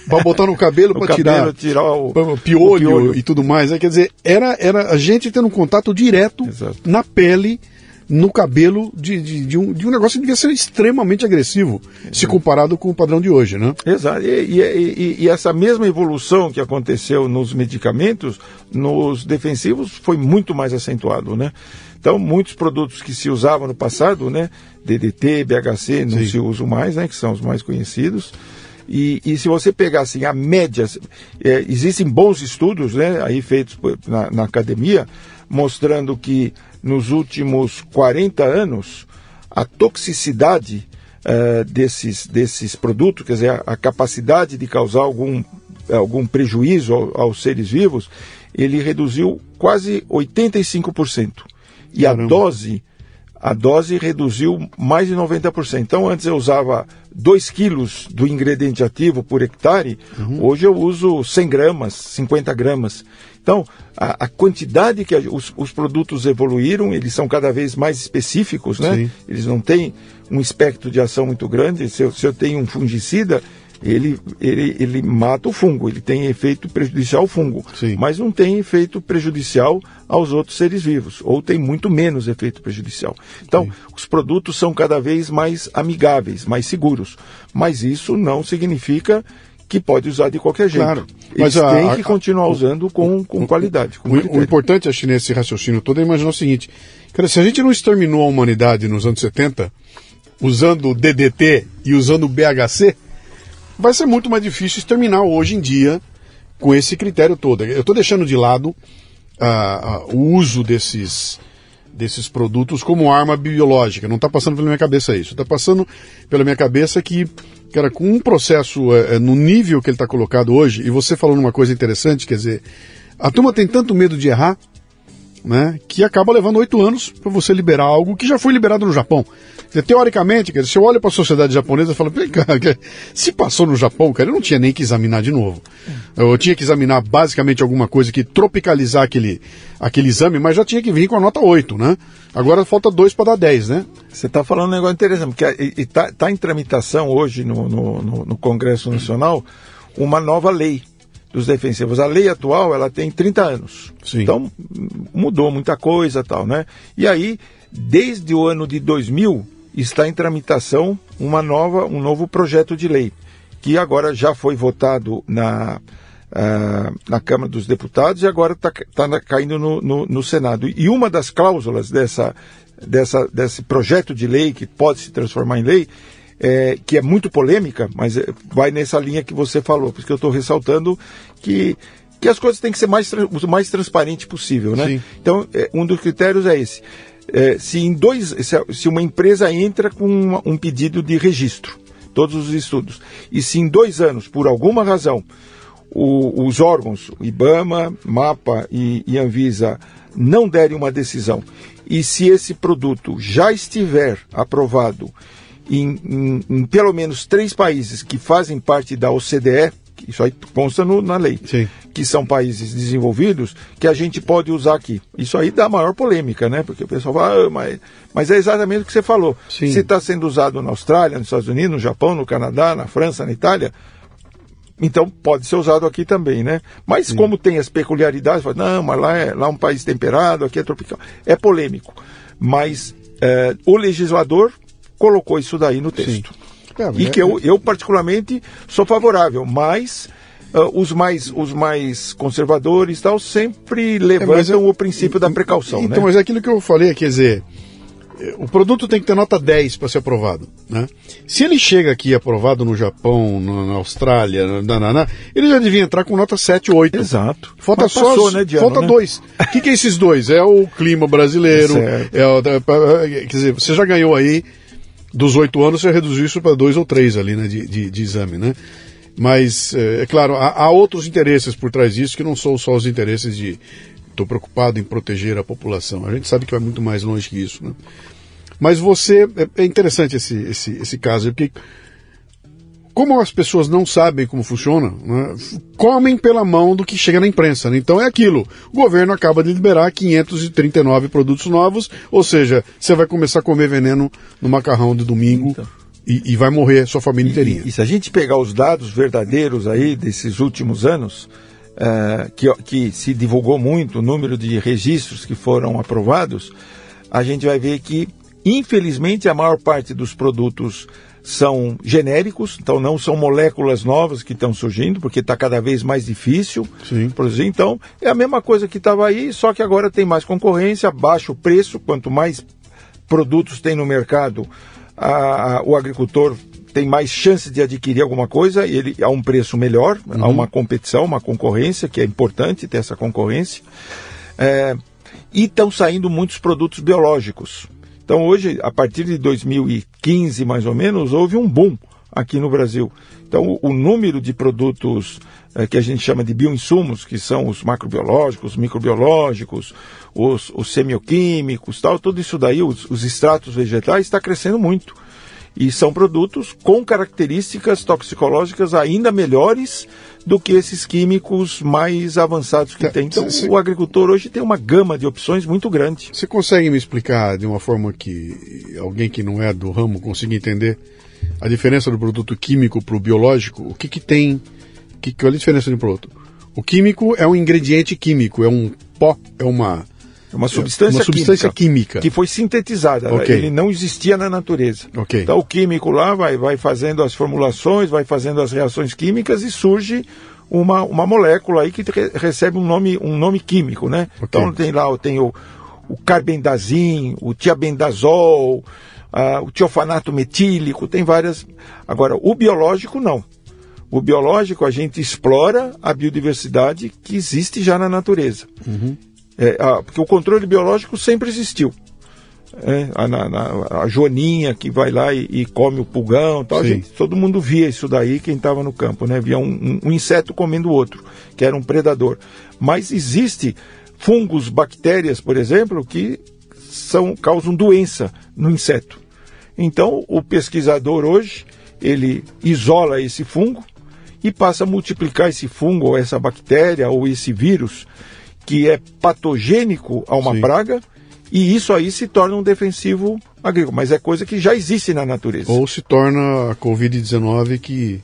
para botar no cabelo <laughs> para tirar, tirar o, piolho, o, piolho, e tudo mais. Né? Quer dizer, era, era a gente tendo um contato direto Exato. na pele no cabelo de, de, de, um, de um negócio que devia ser extremamente agressivo, se comparado com o padrão de hoje, né? Exato. E, e, e, e, essa mesma evolução que aconteceu nos medicamentos, nos defensivos, foi muito mais acentuado, né? Então, muitos produtos que se usavam no passado, né? DDT, BHC, não Sim. se usam mais, né? Que são os mais conhecidos. E, e, se você pegar assim a média, é, existem bons estudos, né, aí feitos na, na academia, mostrando que nos últimos 40 anos, a toxicidade uh, desses, desses produtos, quer dizer, a, a, capacidade de causar algum, algum prejuízo ao, aos seres vivos, ele reduziu quase 85%. E Caramba. a dose a dose reduziu mais de 90%. Então, antes eu usava 2 quilos do ingrediente ativo por hectare, uhum. hoje eu uso 100 gramas, 50 gramas. Então, a, a quantidade que a, os, os, produtos evoluíram, eles são cada vez mais específicos, né? Sim. Eles não têm um espectro de ação muito grande. Se eu, se eu tenho um fungicida, ele, ele, ele mata o fungo, ele tem efeito prejudicial ao fungo, Sim. mas não tem efeito prejudicial aos outros seres vivos, ou tem muito menos efeito prejudicial. Então, Sim. os produtos são cada vez mais amigáveis, mais seguros, mas isso não significa que pode usar de qualquer jeito. Claro. Mas Eles a, têm que continuar a, usando com, com qualidade. Com o, o, importante, acho, nesse raciocínio todo é imaginar o seguinte: cara, se a gente não exterminou a humanidade nos anos 70, usando o DDT e usando o BHC, vai ser muito mais difícil exterminar hoje em dia com esse critério todo. Eu estou deixando de lado o uso desses, desses produtos como arma biológica. Não está passando pela minha cabeça isso. Está passando pela minha cabeça que Cara, com um processo é, é, no nível que ele está colocado hoje, e você falou numa coisa interessante, quer dizer, a turma tem tanto medo de errar, né, que acaba levando oito anos para você liberar algo que já foi liberado no Japão. Teoricamente, quer dizer, se eu olho para a sociedade japonesa e falo, cara, se passou no Japão, cara, eu não tinha nem que examinar de novo. Eu tinha que examinar basicamente alguma coisa que tropicalizar aquele, aquele exame, mas já tinha que vir com a nota 8, né? Agora falta dois para dar 10, né? Você está falando um negócio interessante, porque está tá em tramitação hoje no, no, no, no Congresso Nacional uma nova lei dos defensivos. A lei atual, ela tem 30 anos. Sim. Então, mudou muita coisa tal, né? E aí, desde o ano de 2000, está em tramitação uma nova, um novo projeto de lei, que agora já foi votado na, uh, na Câmara dos Deputados e agora está tá caindo no, no, no, Senado. E uma das cláusulas dessa, dessa, desse projeto de lei, que pode se transformar em lei, é, que é muito polêmica, mas é, vai nessa linha que você falou, porque eu estou ressaltando que que as coisas têm que ser mais, o mais transparente possível, né? Sim. Então, é, um dos critérios é esse. É, se em dois, se uma empresa entra com uma, um pedido de registro, todos os estudos, e se em dois anos, por alguma razão, o, os órgãos, IBAMA, MAPA e, e Anvisa, não derem uma decisão, e se esse produto já estiver aprovado em, em, em, pelo menos três países que fazem parte da OCDE, isso aí consta no, na lei, Sim. que são países desenvolvidos, que a gente pode usar aqui. Isso aí dá maior polêmica, né? Porque o pessoal fala, ah, mas, mas é exatamente o que você falou. Sim. Se está sendo usado na Austrália, nos Estados Unidos, no Japão, no Canadá, na França, na Itália, então pode ser usado aqui também, né? Mas Sim. como tem as peculiaridades, fala, não, mas lá é, lá é um país temperado, aqui é tropical. É polêmico. Mas é, o legislador colocou isso daí no texto. É, e é, que eu, eu particularmente sou favorável, mas uh, os mais os mais conservadores tal sempre é, levantam é, o princípio da precaução. Então, né? mas é aquilo que eu falei, quer dizer, o produto tem que ter nota 10 para ser aprovado. Né? Se ele chega aqui aprovado no Japão, no, na Austrália, na, na, na, ele já devia entrar com nota 7, 8. Exato. Falta Mas só passou, né, Diano, falta né? dois. O que, que, é esses dois? É o clima brasileiro. <laughs> É, é, quer dizer, você já ganhou aí dos oito anos, você reduziu isso para dois ou três ali, né, de, de, de exame, né? Mas, é, é claro, há, há, outros interesses por trás disso que não são só os interesses de estou preocupado em proteger a população. A gente sabe que vai muito mais longe que isso, né? Mas você, é, é interessante esse, esse, esse caso, porque como as pessoas não sabem como funciona, né, comem pela mão do que chega na imprensa. Né? Então é aquilo. O governo acaba de liberar 539 produtos novos, ou seja, você vai começar a comer veneno no macarrão de domingo. Então. E, e, vai morrer sua família inteirinha. E, e, se a gente pegar os dados verdadeiros aí desses últimos anos, uh, que, que se divulgou muito o número de registros que foram aprovados, a gente vai ver que, infelizmente, a maior parte dos produtos são genéricos, então não são moléculas novas que estão surgindo, porque está cada vez mais difícil Sim. produzir. Então, é a mesma coisa que estava aí, só que agora tem mais concorrência, baixo preço, quanto mais produtos tem no mercado, a, a, o agricultor tem mais chance de adquirir alguma coisa e ele a um preço melhor, uhum. há uma competição, uma concorrência, que é importante ter essa concorrência. É, e estão saindo muitos produtos biológicos. Então hoje, a partir de 2015 mais ou menos, houve um boom aqui no Brasil. Então o, número de produtos é, que a gente chama de bioinsumos, que são os macrobiológicos, os microbiológicos, os, os semioquímicos, tal, tudo isso daí, os, os extratos vegetais, está crescendo muito. E são produtos com características toxicológicas ainda melhores do que esses químicos mais avançados que tá, tem. Então, o agricultor hoje tem uma gama de opções muito grande. Você consegue me explicar de uma forma que alguém que não é do ramo consiga entender a diferença do produto químico para o biológico? O que, que tem? Que, qual é a diferença de um produto? O químico é um ingrediente químico, é um pó, é uma é uma substância, uma substância química, química, que foi sintetizada. Okay. Ele não existia na natureza. Okay. Então o químico lá vai, vai fazendo as formulações, vai fazendo as reações químicas e surge uma, uma molécula aí que recebe um nome, um nome químico, né? Okay. Então tem lá tem o, o carbendazim, o tiabendazol, uh, o tiofanato metílico, tem várias. Agora, o biológico não. O biológico a gente explora a biodiversidade que existe já na natureza. Uhum. É, a, porque o controle biológico sempre existiu. É, a, na, a, joaninha que vai lá e, e come o pulgão, tal, gente, todo mundo via isso daí, quem estava no campo, né? Via um, um, um, inseto comendo o outro, que era um predador. Mas existe fungos, bactérias, por exemplo, que são, causam doença no inseto. Então, o pesquisador hoje, ele isola esse fungo e passa a multiplicar esse fungo, ou essa bactéria, ou esse vírus que é patogênico a uma Sim. praga, e isso aí se torna um defensivo agrícola. Mas é coisa que já existe na natureza. Ou se torna a Covid-19 que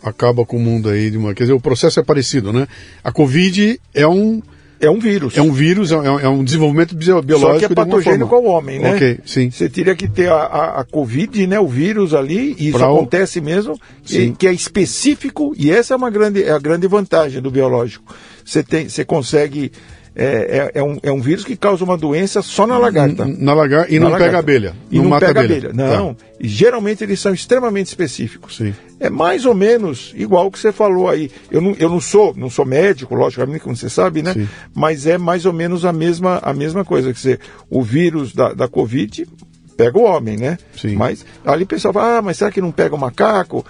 acaba com o mundo aí de uma. Quer dizer, o processo é parecido, né? A Covid é um. É um vírus. É um vírus, é, é um desenvolvimento biológico. Só que é patogênico ao homem, né? Ok, sim. Você teria que ter a, a, a Covid, né? O vírus ali, e isso pra acontece o... mesmo, que, que, é específico, e essa é uma grande, é a grande vantagem do biológico você, tem, você consegue. É, é, é, um, é um vírus que causa uma doença só na lagarta. Na lagarta e na não lagarta. pega abelha. E não, não pega abelha. abelha. Não. Tá. E geralmente eles são extremamente específicos. Sim. É mais ou menos igual o que você falou aí. Eu não, eu não sou, não sou médico, logicamente, como você sabe, né? Sim. Mas é mais ou menos a mesma, a mesma coisa. Quer dizer, o vírus da, da Covid pega o homem, né? Sim. Mas ali o pessoal fala, ah, mas será que não pega o macaco?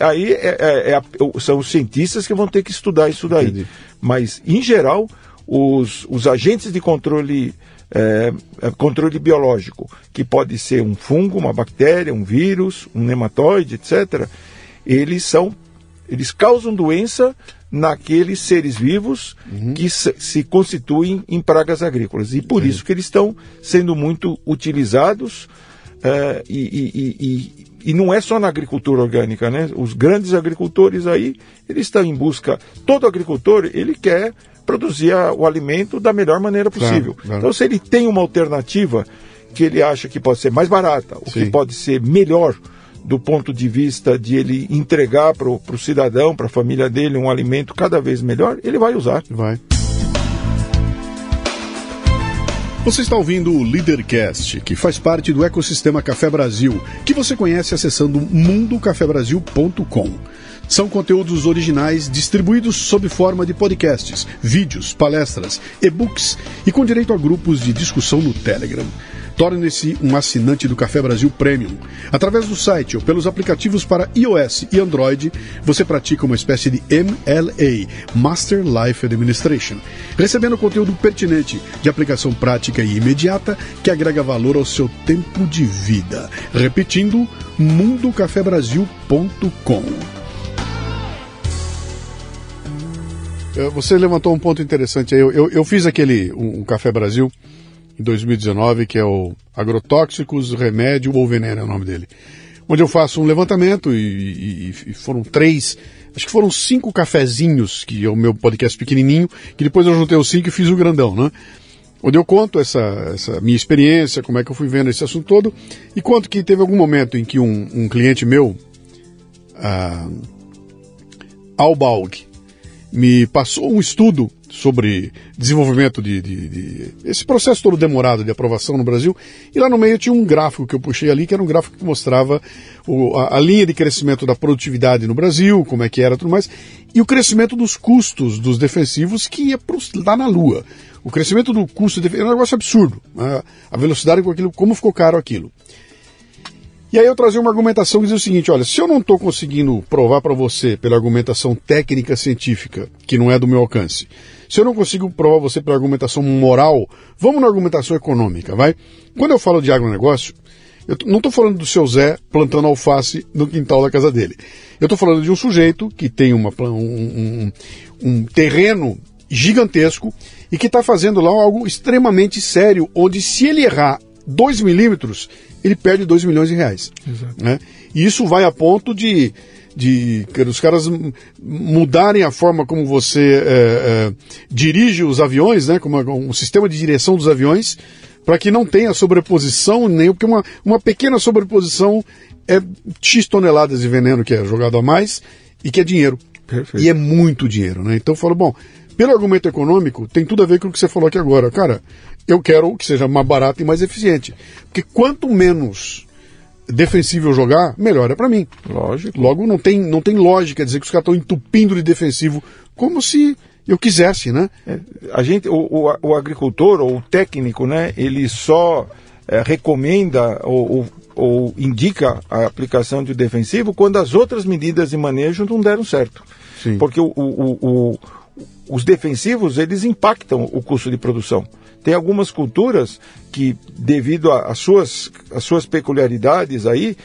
Aí é, é, é, são os cientistas que vão ter que estudar isso daí. Entendi. Mas, em geral, os, os agentes de controle, é, é, controle biológico, que pode ser um fungo, uma bactéria, um vírus, um nematóide, etc., eles são. Eles causam doença naqueles seres vivos uhum. que se, se, constituem em pragas agrícolas. E por isso que eles estão sendo muito utilizados é, e, e, e, e não é só na agricultura orgânica, né? Os grandes agricultores aí, eles estão em busca. Todo agricultor, ele quer produzir a, o alimento da melhor maneira possível. Claro, claro. Então, se ele tem uma alternativa que ele acha que pode ser mais barata, ou que pode ser melhor do ponto de vista de ele entregar para o cidadão, para a família dele, um alimento cada vez melhor, ele vai usar. Vai. Você está ouvindo o Leadercast, que faz parte do ecossistema Café Brasil, que você conhece acessando mundocafebrasil.com. São conteúdos originais distribuídos sob forma de podcasts, vídeos, palestras, e-books e com direito a grupos de discussão no Telegram. Torne-se um assinante do Café Brasil Premium. Através do site ou pelos aplicativos para iOS e Android, você pratica uma espécie de MLA, Master Life Administration, recebendo conteúdo pertinente, de aplicação prática e imediata que agrega valor ao seu tempo de vida. Repetindo, mundocafebrasil.com. Eh, você levantou um ponto interessante aí. Eu, eu, eu fiz aquele um, um, Café Brasil em 2019, que é o Agrotóxicos, Remédio ou Veneno é o nome dele. Onde eu faço um levantamento e, e, e foram três, acho que foram cinco cafezinhos, que é o meu podcast pequenininho, que depois eu juntei os cinco e fiz o grandão, né? Onde eu conto essa, essa minha experiência, como é que eu fui vendo esse assunto todo, e conto que teve algum momento em que um, um cliente meu, ah, Albaug, me passou um estudo sobre desenvolvimento de, de, de, esse processo todo demorado de aprovação no Brasil e lá no meio tinha um gráfico que eu puxei ali que era um gráfico que mostrava o, a, a, linha de crescimento da produtividade no Brasil como é que era tudo mais e o crescimento dos custos dos defensivos que ia lá na lua. O crescimento do custo de, é um negócio absurdo a, a velocidade com aquilo como ficou caro aquilo e aí eu trazia uma argumentação que dizia o seguinte: olha, se eu não estou conseguindo provar para você pela argumentação técnica científica, que não é do meu alcance, se eu não consigo provar você pela argumentação moral, vamos na argumentação econômica, vai? Quando eu falo de agronegócio, eu não estou falando do seu Zé plantando alface no quintal da casa dele. Eu estou falando de um sujeito que tem uma, um, um, um terreno gigantesco e que está fazendo lá algo extremamente sério, onde se ele errar 2 milímetros, ele perde 2 milhões de reais. Né? E isso vai a ponto de, de os caras mudarem a forma como você é, é, dirige os aviões, né? como um sistema de direção dos aviões, para que não tenha sobreposição, nem porque uma, uma pequena sobreposição é X toneladas de veneno que é jogado a mais e que é dinheiro. Perfeito. E é muito dinheiro, né? Então eu falo, bom, pelo argumento econômico, tem tudo a ver com o que você falou aqui agora. Cara, eu quero que seja mais barato e mais eficiente. Porque quanto menos defensivo eu jogar, melhor é para mim. Lógico. Logo, não tem, não tem lógica dizer que os caras estão entupindo de defensivo como se eu quisesse, né? É, a gente, o, o, o, agricultor ou o técnico, né, ele só é, recomenda ou, ou, ou, indica a aplicação de defensivo quando as outras medidas de manejo não deram certo. Sim. Porque o, o os defensivos, eles impactam o custo de produção. Tem algumas culturas que, devido às suas, suas peculiaridades aí,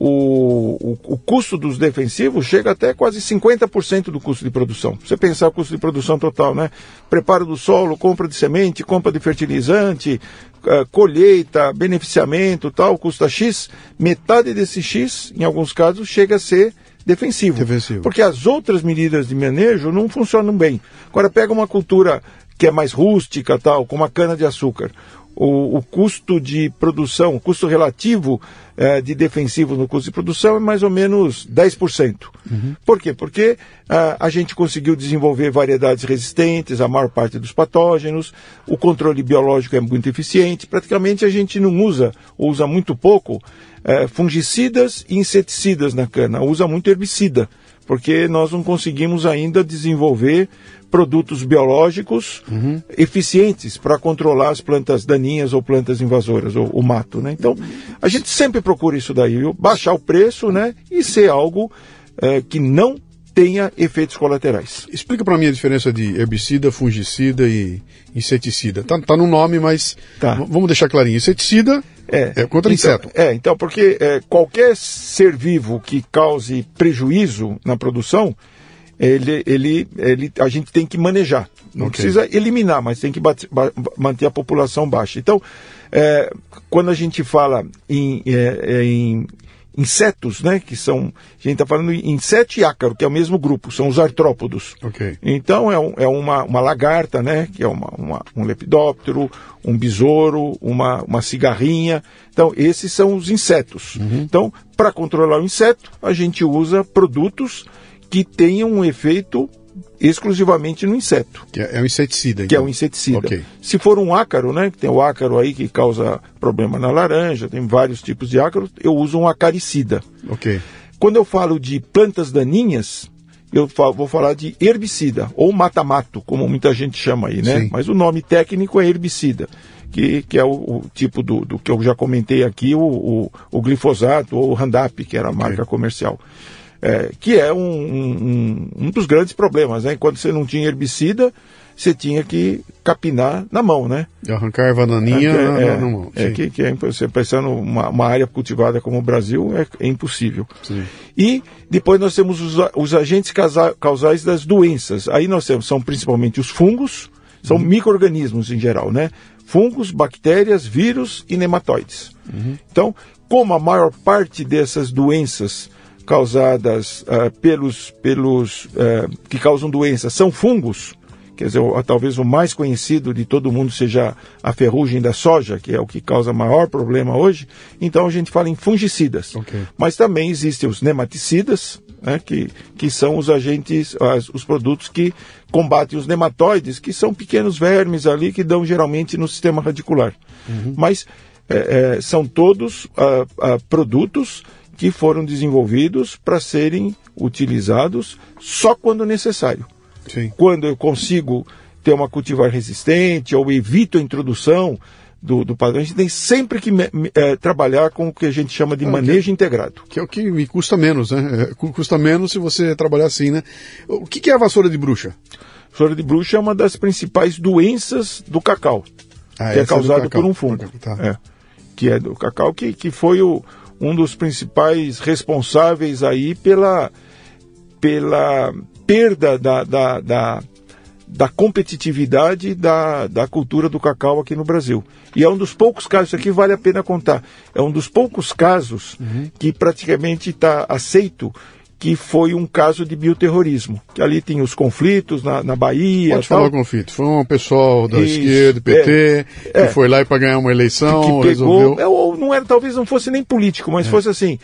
o, o, o, custo dos defensivos chega até quase 50% do custo de produção. Você pensar o custo de produção total, né? Preparo do solo, compra de semente, compra de fertilizante, uh, colheita, beneficiamento, tal, custa X, metade desse X, em alguns casos, chega a ser defensivo. defensivo. Porque as outras medidas de manejo não funcionam bem. Agora pega uma cultura que é mais rústica, tal, como a cana-de-açúcar. O, o, custo de produção, o custo relativo eh, de defensivo no custo de produção é mais ou menos 10%. Uhum. Por quê? Porque ah, a gente conseguiu desenvolver variedades resistentes à maior parte dos patógenos, o controle biológico é muito eficiente, praticamente a gente não usa, ou usa muito pouco, eh, fungicidas e inseticidas na cana, usa muito herbicida, porque nós não conseguimos ainda desenvolver produtos biológicos uhum. eficientes para controlar as plantas daninhas ou plantas invasoras, ou o mato. Né? Então, a gente sempre procura isso daí, viu? baixar o preço né? e ser algo é, que não tenha efeitos colaterais. Explica para mim a diferença de herbicida, fungicida e inseticida. Tá, tá no nome, mas tá. vamos deixar clarinho. Inseticida é, é contra então, inseto. É, então, porque é, qualquer ser vivo que cause prejuízo na produção, ele, ele, ele, a gente tem que manejar. Não okay. precisa eliminar, mas tem que manter a população baixa. Então, é, quando a gente fala em, é, é em insetos, né, que são, a gente está falando em inseto e ácaro, que é o mesmo grupo, são os artrópodos. Okay. Então é, um, é uma, uma, lagarta, né, que é uma, uma, um lepidóptero, um besouro, uma, uma cigarrinha. Então esses são os insetos. Uhum. Então, para controlar o inseto, a gente usa produtos que tenham um efeito exclusivamente no inseto. Que é, um inseticida. Então. Que é um inseticida. Okay. Se for um ácaro, né? Tem o ácaro aí que causa problema na laranja, tem vários tipos de ácaro, eu uso um acaricida. Ok. Quando eu falo de plantas daninhas, eu vou falar de herbicida, ou mata-mato, como muita gente chama aí, né? Sim. Mas o nome técnico é herbicida, que, que é o, o tipo do, do, que eu já comentei aqui, o, o, o glifosato ou o Roundup, que era a marca okay. comercial. É, que é um, um, um, dos grandes problemas, né? Quando você não tinha herbicida, você tinha que capinar na mão, né? E arrancar a bananinha é, na, é, na, mão. É que, que é, você pensando uma, uma área cultivada como o Brasil é, é impossível. Sim. E depois nós temos os, os agentes causais das doenças. Aí nós temos, são principalmente os fungos, são uhum. micro-organismos em geral, né? Fungos, bactérias, vírus e nematóides. Uhum. Então, como a maior parte dessas doenças causadas uh, pelos, pelos uh, que causam doenças são fungos, quer dizer, talvez o mais conhecido de todo mundo seja a ferrugem da soja, que é o que causa maior problema hoje, então a gente fala em fungicidas. Okay. Mas também existem os nematicidas, né, que, que são os agentes, as, os produtos que combatem os nematóides, que são pequenos vermes ali que dão geralmente no sistema radicular. Uhum. Mas é, é, são todos uh, uh, produtos que foram desenvolvidos para serem utilizados só quando necessário. Sim. Quando eu consigo ter uma cultivar resistente ou evito a introdução do, do padrão, a gente tem sempre que me, me, é, trabalhar com o que a gente chama de é, manejo que, integrado. Que é o que me custa menos, né? É, custa menos se você trabalhar assim, né? O que, que é a vassoura de bruxa? Vassoura de bruxa é uma das principais doenças do cacau, ah, que é, é causada por um fungo. Tá. É, que é do cacau, que, que foi o, um dos principais responsáveis aí pela, pela perda da, da, da, da competitividade da, da cultura do cacau aqui no Brasil. E é um dos poucos casos, isso aqui vale a pena contar, é um dos poucos casos uhum. que praticamente está aceito que foi um caso de bioterrorismo. Que ali tem os conflitos na, na Bahia. Pode falar conflito. Foi um pessoal da Isso, esquerda, PT, é, que é, foi lá para ganhar uma eleição, que, pegou, resolveu... É, ou não era, talvez não fosse nem político, mas é. fosse assim.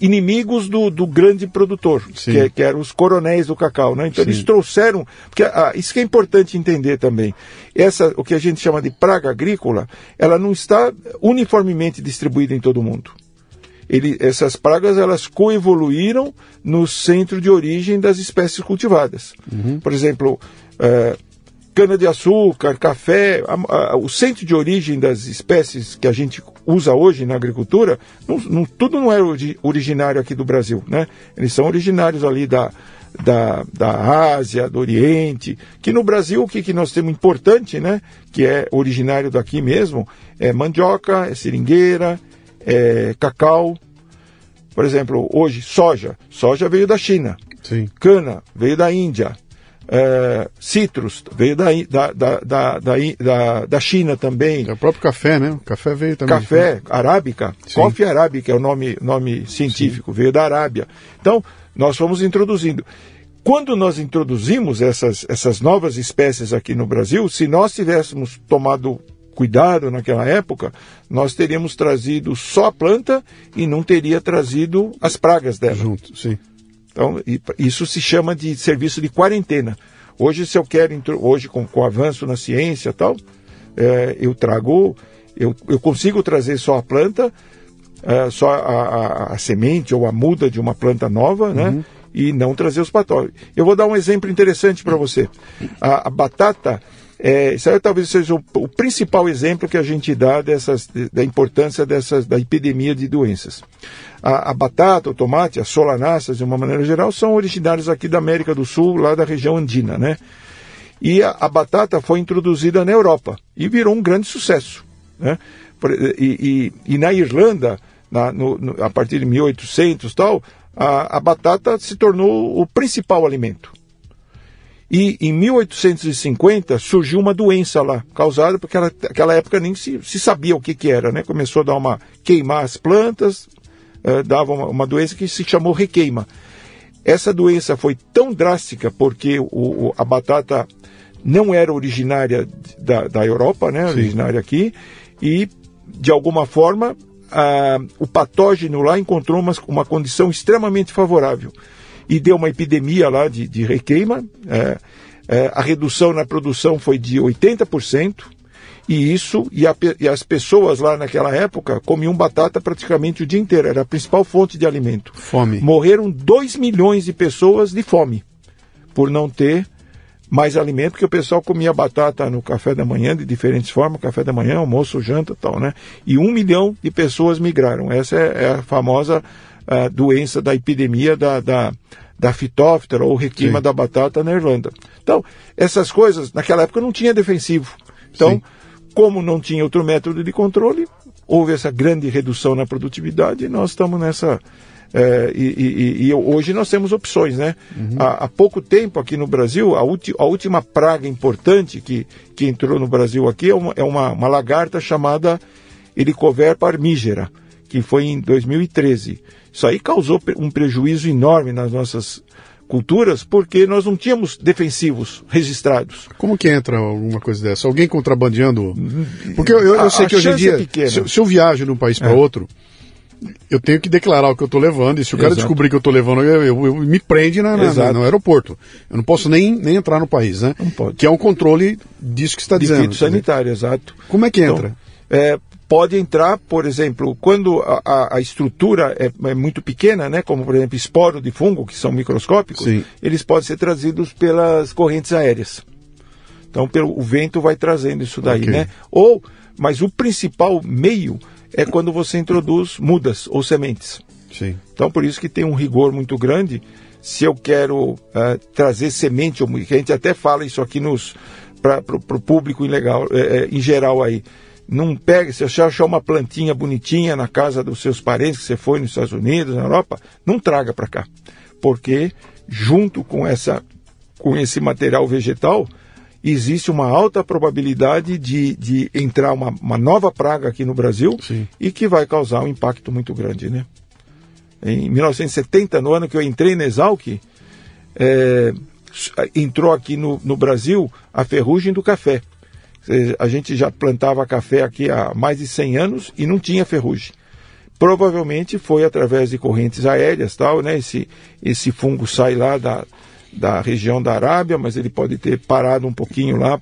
Inimigos do, do grande produtor, que, que, eram os coronéis do cacau. Né? Então Sim. eles trouxeram. Porque ah, isso que é importante entender também. Essa, o que a gente chama de praga agrícola, ela não está uniformemente distribuída em todo o mundo. Ele, essas pragas elas coevoluíram no centro de origem das espécies cultivadas. Uhum. Por exemplo, eh, cana-de-açúcar, café, a, a, o centro de origem das espécies que a gente usa hoje na agricultura, não, não, tudo não é originário aqui do Brasil, né? Eles são originários ali da, da, da Ásia, do Oriente, que no Brasil o que, que nós temos importante, né? Que é originário daqui mesmo, é mandioca, é seringueira, é cacau. Por exemplo, hoje, soja. Soja veio da China. Sim. Cana veio da Índia é, citros, veio da, da, da, da, da, China também. É o próprio café, né? O café veio também. Café, arábica, coffee arábica é o nome, nome científico, Sim. veio da Arábia. Então, nós fomos introduzindo. Quando nós introduzimos essas, essas novas espécies aqui no Brasil, se nós tivéssemos tomado cuidado naquela época, nós teríamos trazido só a planta e não teria trazido as pragas dela. Junto, sim. Então, isso se chama de serviço de quarentena. Hoje, se eu quero, hoje com, com o avanço na ciência tal, é, eu trago, eu, eu consigo trazer só a planta, é, só a, a, a, semente ou a muda de uma planta nova, né? Uhum. E não trazer os patógenos. Eu vou dar um exemplo interessante para você. A, a, batata, é, isso aí talvez seja o, o, principal exemplo que a gente dá dessas, da importância dessas, da epidemia de doenças. A, a, batata, o tomate, as solanáceas, de uma maneira geral, são originários aqui da América do Sul, lá da região andina, né? E a, a batata foi introduzida na Europa e virou um grande sucesso, né? E, e, e na Irlanda, na, no, no, a partir de 1800 tal, a, a batata se tornou o principal alimento. E em 1850 surgiu uma doença lá, causada porque naquela época nem se, se sabia o que, que era, né? Começou a dar uma queimar as plantas, eh, dava uma, uma, doença que se chamou requeima. Essa doença foi tão drástica porque o, o, a batata não era originária da, da Europa, né, originária aqui, e de alguma forma o patógeno lá encontrou uma, uma condição extremamente favorável e deu uma epidemia lá de, de requeima. É, é, a redução na produção foi de 80%. E isso, e, a, e, as pessoas lá naquela época comiam batata praticamente o dia inteiro, era a principal fonte de alimento. Fome. Morreram 2 milhões de pessoas de fome, por não ter mais alimento, porque o pessoal comia batata no café da manhã de diferentes formas, café da manhã, almoço, janta tal, né? E um milhão de pessoas migraram. Essa é, é a famosa uh, doença da epidemia da, da, da fitóftora ou requima Sim. da batata na Irlanda. Então, essas coisas, naquela época não tinha defensivo. Então, Sim. como não tinha outro método de controle, houve essa grande redução na produtividade e nós estamos nessa é, e, e, e, hoje nós temos opções, né? Uhum. Há, há, pouco tempo aqui no Brasil, a, a, última praga importante que, que entrou no Brasil aqui é uma, é uma, uma lagarta chamada Helicover parmígera, que foi em 2013. Isso aí causou um prejuízo enorme nas nossas culturas porque nós não tínhamos defensivos registrados. Como que entra alguma coisa dessa? Alguém contrabandeando? Uhum. Porque eu, eu, eu sei que hoje em dia, é se, se, eu viajo de um país para é. outro, eu tenho que declarar o que eu estou levando, e se o cara Exato. descobrir que eu estou levando, eu, eu, eu, me prende na, na, no aeroporto. Eu não posso nem, nem entrar no país, né? Não pode. Que é um controle disso que está dizendo. sanitário, exato. Como é que então, entra? É, pode entrar, por exemplo, quando a, a, estrutura é, é, muito pequena, né, como por exemplo esporo de fungo, que são microscópicos, Sim. eles podem ser trazidos pelas correntes aéreas. Então pelo, o vento vai trazendo isso daí, okay. né? Ou, mas o principal meio é quando você introduz mudas ou sementes. Sim. Então, por isso que tem um rigor muito grande. Se eu quero uh, trazer semente, a gente até fala isso aqui para o público em, legal, é, em geral aí. Não pegue, se você achar uma plantinha bonitinha na casa dos seus parentes, que você foi nos Estados Unidos, na Europa, não traga para cá. Porque junto com, essa, com esse material vegetal, existe uma alta probabilidade de, de entrar uma, uma nova praga aqui no Brasil Sim. e que vai causar um impacto muito grande, né? Em 1970, no ano que eu entrei na Exalc, é, entrou aqui no, no Brasil a ferrugem do café. A gente já plantava café aqui há mais de 100 anos e não tinha ferrugem. Provavelmente foi através de correntes aéreas, tal, né? Esse, esse fungo sai lá da, da região da Arábia, mas ele pode ter parado um pouquinho lá,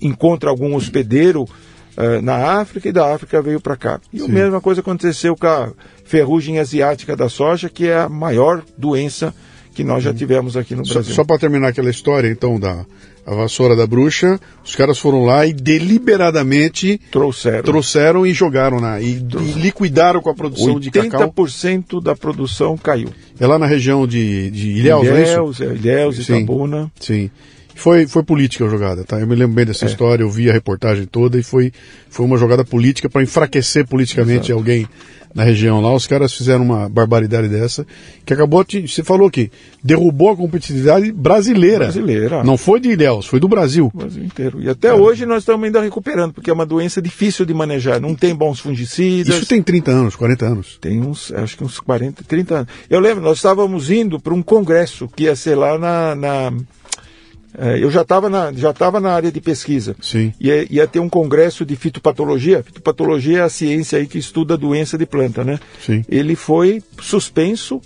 encontra algum hospedeiro uh, na África e da África veio para cá. E Sim. a mesma coisa aconteceu com a ferrugem asiática da soja, que é a maior doença que nós já tivemos aqui no Brasil. Só, só para terminar aquela história, então, da a vassoura da bruxa, os caras foram lá e deliberadamente trouxeram, trouxeram e jogaram na e, e liquidaram com a produção de cacau. 80% da produção caiu. É lá na região de, de Ilhéus, Ilhéus, é Ilhéus, Itabuna. Sim. Foi, foi política a jogada, tá? Eu me lembro bem dessa é. história, eu vi a reportagem toda e foi, foi uma jogada política para enfraquecer politicamente Exato. alguém na região lá, os caras fizeram uma barbaridade dessa, que acabou, você falou que derrubou a competitividade brasileira. Brasileira. Não foi de Ilhéus, foi do Brasil. O Brasil inteiro. E até é. hoje nós estamos ainda recuperando, porque é uma doença difícil de manejar, não tem bons fungicidas. Isso tem 30 anos, 40 anos. Tem uns, acho que uns 40, 30 anos. Eu lembro, nós estávamos indo para um congresso que ia ser lá na, na eu já estava na, já na área de pesquisa. Sim. Ia, ia ter um congresso de fitopatologia. Fitopatologia é a ciência aí que estuda a doença de planta, né? Sim. Ele foi suspenso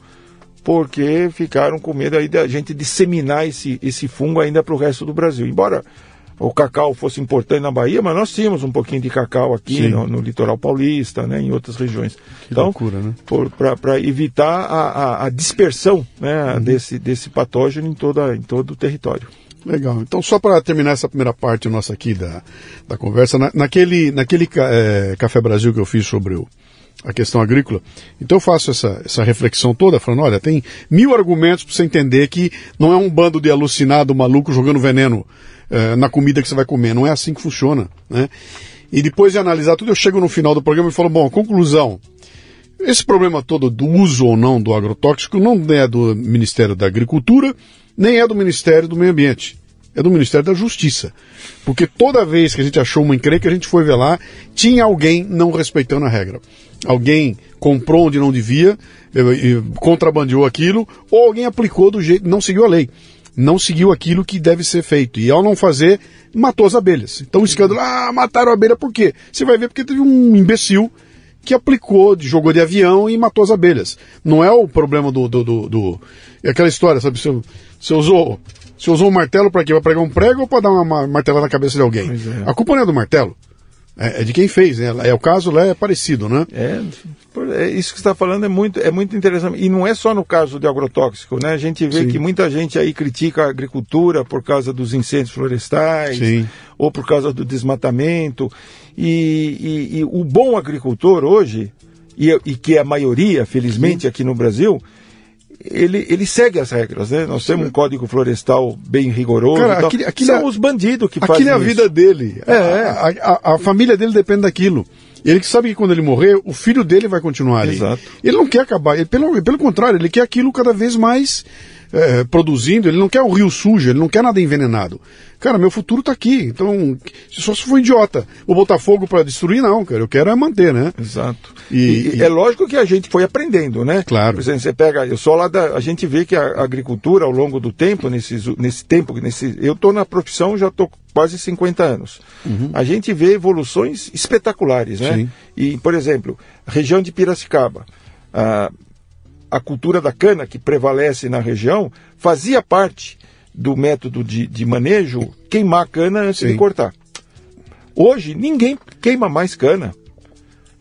porque ficaram com medo aí da gente disseminar esse, esse fungo ainda para o resto do Brasil. Embora o cacau fosse importante na Bahia, mas nós tínhamos um pouquinho de cacau aqui no, no, litoral paulista, né, em outras regiões. Que então, loucura, né? Para evitar a, a, a, dispersão né, uhum. desse, desse patógeno em, toda, em todo o território. Legal. Então, só para terminar essa primeira parte nossa aqui da, da conversa, na, naquele, naquele é, Café Brasil que eu fiz sobre o, a questão agrícola, então eu faço essa, essa reflexão toda, falando, olha, tem mil argumentos para você entender que não é um bando de alucinado maluco jogando veneno é, na comida que você vai comer, não é assim que funciona, né? E depois de analisar tudo, eu chego no final do programa e falo, bom, conclusão, esse problema todo do uso ou não do agrotóxico não é do Ministério da Agricultura, nem é do Ministério do Meio Ambiente, é do Ministério da Justiça. Porque toda vez que a gente achou uma encrenca, a gente foi ver lá, tinha alguém não respeitando a regra. Alguém comprou onde não devia, contrabandeou aquilo, ou alguém aplicou do jeito, não seguiu a lei. Não seguiu aquilo que deve ser feito. E ao não fazer, matou as abelhas. Então o escândalo, ah, mataram a abelha por quê? Você vai ver porque teve um imbecil que aplicou, jogou de avião e matou as abelhas. Não é o problema do. do, do, do... É aquela história, sabe? Você, usou. Você usou um martelo para quê? Para pregar um prego ou para dar uma martelada na cabeça de alguém? É. A culpa não é do martelo. É, é de quem fez, né? É o caso lá é parecido, né? É, é isso que você está falando é muito, é muito interessante. E não é só no caso de agrotóxico, né? A gente vê Sim. que muita gente aí critica a agricultura por causa dos incêndios florestais, Sim. ou por causa do desmatamento. E, e, e o bom agricultor hoje, e, e, que é a maioria, felizmente, Sim. aqui no Brasil, ele, ele segue as regras, né? Nós temos um código florestal bem rigoroso. Cara, aquele, aquele São é, os bandidos que fazem Aquilo é a vida dele. É, a, a, a, família dele depende daquilo. Ele que sabe que quando ele morrer, o filho dele vai continuar ali. Exato. Ele não quer acabar. Ele, pelo, pelo contrário, ele quer aquilo cada vez mais é, produzindo, ele não quer o rio sujo, ele não quer nada envenenado. Cara, meu futuro está aqui, então só se for idiota. Vou botar fogo para destruir, não, cara, eu quero é manter, né? Exato. E, e, e, é lógico que a gente foi aprendendo, né? Claro. Por exemplo, você pega, eu sou lá da, a gente vê que a agricultura ao longo do tempo, nesse, nesse tempo, nesse, eu estou na profissão, já estou quase 50 anos. Uhum. A gente vê evoluções espetaculares, né? Sim. E, por exemplo, região de Piracicaba, ah, a cultura da cana que prevalece na região fazia parte do método de, de manejo queimar a cana antes Sim. de cortar. Hoje ninguém queima mais cana.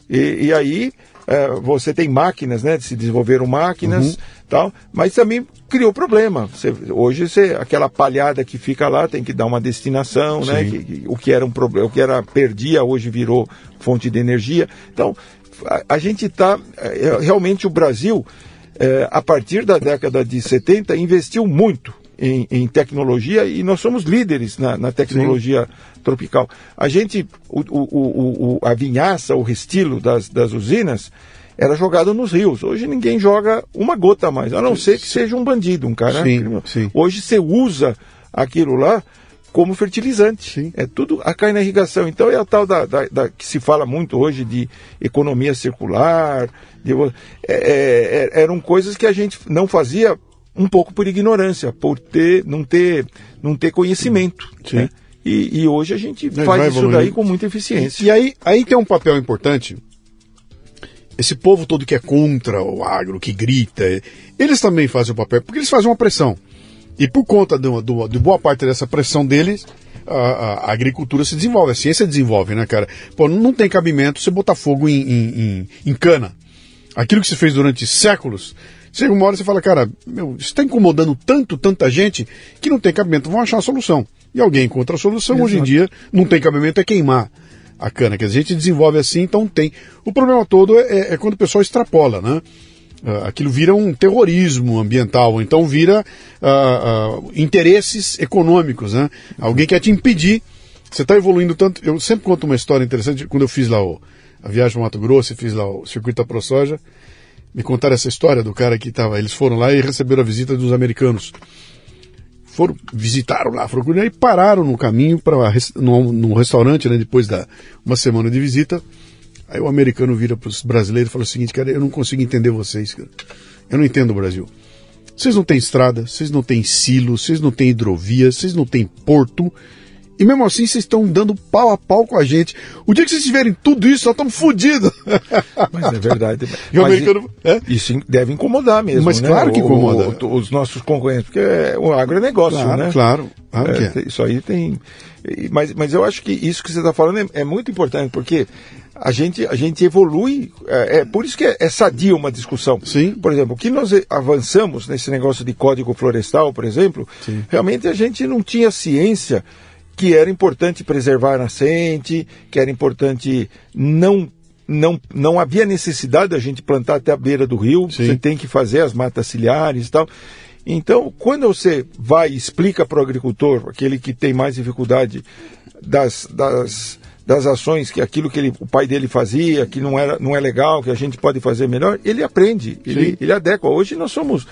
E, e aí é, você tem máquinas, né? Se desenvolveram máquinas, uhum. tal, mas também criou problema. Você, hoje você, aquela palhada que fica lá tem que dar uma destinação, né? Que, que, o que era um problema, o que era perdia hoje virou fonte de energia. Então a, a gente está é, realmente o Brasil é, a partir da década de 70, investiu muito em, em tecnologia e nós somos líderes na, na tecnologia Sim. tropical. A gente, o, o, o, a vinhaça, o restilo das, das usinas era jogado nos rios. Hoje ninguém joga uma gota mais, a não ser que seja um bandido, um cara. Sim, sim. Hoje você usa aquilo lá como fertilizante. Sim. É tudo a cai na irrigação. Então é a tal da, da, da, que se fala muito hoje de economia circular. De, é, é, é, eram coisas que a gente não fazia um pouco por ignorância, por ter não ter não ter conhecimento. Sim. Né? E, e, hoje a gente Mas faz isso daí com muita eficiência. E, e aí, aí tem um papel importante. Esse povo todo que é contra o agro, que grita, eles também fazem o papel, porque eles fazem uma pressão. E por conta do, do, de boa parte dessa pressão deles, a, a, agricultura se desenvolve, a ciência desenvolve, né, cara? Pô, não, tem cabimento você botar fogo em, em, em, em cana. Aquilo que se fez durante séculos, chega uma hora você fala, cara, meu, isso está incomodando tanto, tanta gente, que não tem cabimento, vão achar a solução. E alguém encontra a solução, Exato. hoje em dia, não tem cabimento, é queimar a cana, que a gente desenvolve assim, então tem. O problema todo é, é quando o pessoal extrapola, né? Uh, aquilo vira um terrorismo ambiental, então vira uh, uh, interesses econômicos, né? Alguém quer te impedir. Você está evoluindo tanto. Eu sempre conto uma história interessante. Quando eu fiz lá o, a viagem ao Mato Grosso e fiz lá o circuito da ProSoja, me contaram essa história do cara que estava. Eles foram lá e receberam a visita dos americanos. Foram, visitaram lá, foram e pararam no caminho para num, num restaurante, né? Depois da uma semana de visita Aí o americano vira para os brasileiros e fala o seguinte, cara, eu não consigo entender vocês, cara. Eu não entendo o Brasil. Vocês não têm estrada, vocês não têm silo, vocês não têm hidrovia, vocês não têm porto. E mesmo assim vocês estão dando pau a pau com a gente. O dia que vocês tiverem tudo isso, nós estamos fodidos. <laughs> Mas é verdade. e o americano, é? Isso deve incomodar mesmo. Mas né? claro que incomoda. O, o, os nossos concorrentes, porque é, o agronegócio, claro, né? Claro, claro é, é. Isso aí tem. Mas, mas eu acho que isso que você está falando é, é muito importante, porque a gente, a gente evolui. É, é por isso que é, é, sadia uma discussão. Sim. Por exemplo, o que nós avançamos nesse negócio de código florestal, por exemplo, Sim. realmente a gente não tinha ciência que era importante preservar a nascente, que era importante não. Não, não havia necessidade da gente plantar até a beira do rio, Sim. você tem que fazer as matas ciliares e tal. Então, quando você vai e explica para o agricultor, aquele que tem mais dificuldade das, das, das ações, que aquilo que ele, o pai dele fazia, que não, era, não é legal, que a gente pode fazer melhor, ele aprende, ele, ele adequa. Hoje nós somos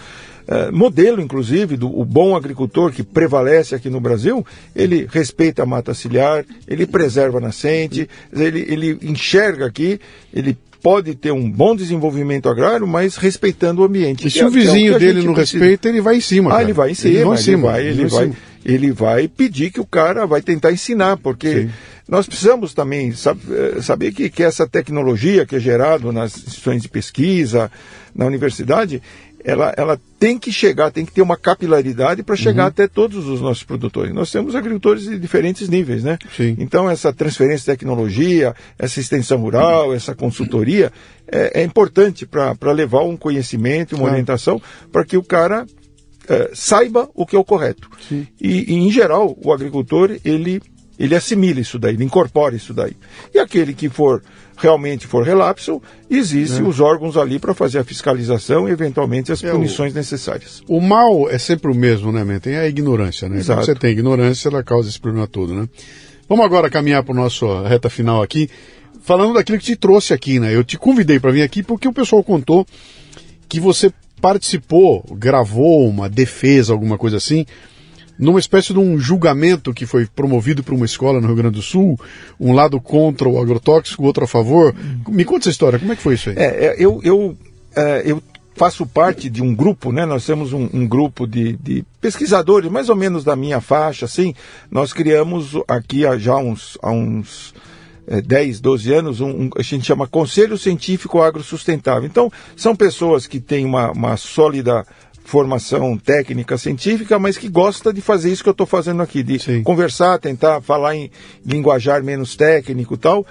é, modelo, inclusive, do o bom agricultor que prevalece aqui no Brasil, ele respeita a mata ciliar, ele preserva a nascente, ele, ele enxerga aqui, ele pode ter um bom desenvolvimento agrário, mas respeitando o ambiente. E se é, o vizinho é o dele não precisa. respeita, ele vai em cima. Ah, cara. ele vai em cima, ele vai, em cima, ele vai, ele vai, ele vai pedir que o cara vai tentar ensinar, porque Sim. Nós precisamos também eh, saber que, que essa tecnologia que é gerada nas instituições de pesquisa, na universidade, ela, ela tem que chegar, tem que ter uma capilaridade para chegar uhum. até todos os nossos produtores. Nós temos agricultores de diferentes níveis, né? Sim. Então, essa transferência de tecnologia, essa extensão rural, essa consultoria é, é importante para levar um conhecimento, uma orientação, para que o cara é, saiba o que é o correto. E, e, em geral, o agricultor, ele, ele assimila isso daí, ele incorpora isso daí. E aquele que for realmente for relapso, existem é. os órgãos ali para fazer a fiscalização e eventualmente as é, punições o, necessárias. O mal é sempre o mesmo, né, man? Tem a ignorância, né? Exato. Quando você tem ignorância, ela causa esse problema todo, né? Vamos agora caminhar para o nosso reta final aqui, falando daquilo que te trouxe aqui, né? Eu te convidei para vir aqui porque o pessoal contou que você participou, gravou uma defesa, alguma coisa assim, numa espécie de um julgamento que foi promovido por uma escola no Rio Grande do Sul, um lado contra o agrotóxico, outro a favor. Me conta essa história, como é que foi isso aí? É, é eu, eu, é, eu faço parte de um grupo, né? Nós temos um, um grupo de, de, pesquisadores, mais ou menos da minha faixa, assim. Nós criamos aqui há já uns, há uns é, 10, 12 anos, um, um, a gente chama Conselho Científico Agrosustentável. Então, são pessoas que têm uma, uma sólida formação técnica científica, mas que gosta de fazer isso que eu estou fazendo aqui, de Sim. conversar, tentar falar em linguajar menos técnico e tal,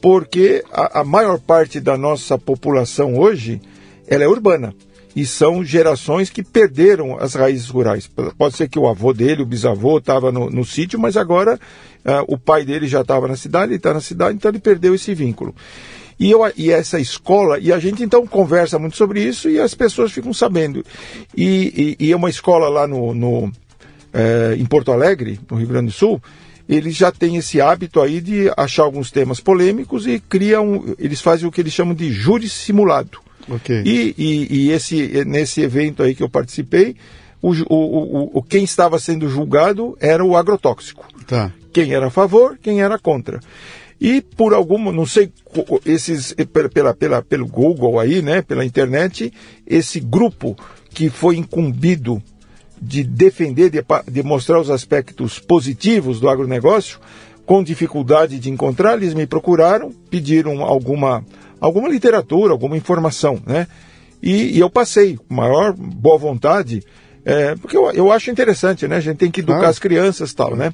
porque a, a, maior parte da nossa população hoje ela é urbana e são gerações que perderam as raízes rurais. Pode ser que o avô dele, o bisavô, estava no, no sítio, mas agora uh, o pai dele já estava na cidade, ele está na cidade, então ele perdeu esse vínculo. E, eu, e essa escola, e a gente então conversa muito sobre isso e as pessoas ficam sabendo. E, e, e é uma escola lá no, no é, em Porto Alegre, no Rio Grande do Sul, eles já têm esse hábito aí de achar alguns temas polêmicos e criam, eles fazem o que eles chamam de júri simulado. Okay. E, e, e, esse, nesse evento aí que eu participei, o, o, o, o, quem estava sendo julgado era o agrotóxico. Tá. Quem era a favor, quem era contra. E por alguma, não sei, esses pela, pela, pelo Google aí, né, pela internet, esse grupo que foi incumbido de defender, de, de mostrar os aspectos positivos do agronegócio, com dificuldade de encontrar, eles me procuraram, pediram alguma, alguma literatura, alguma informação, né? E, e eu passei, com maior boa vontade, é, porque eu, eu acho interessante, né? A gente tem que educar ah. as crianças tal, né?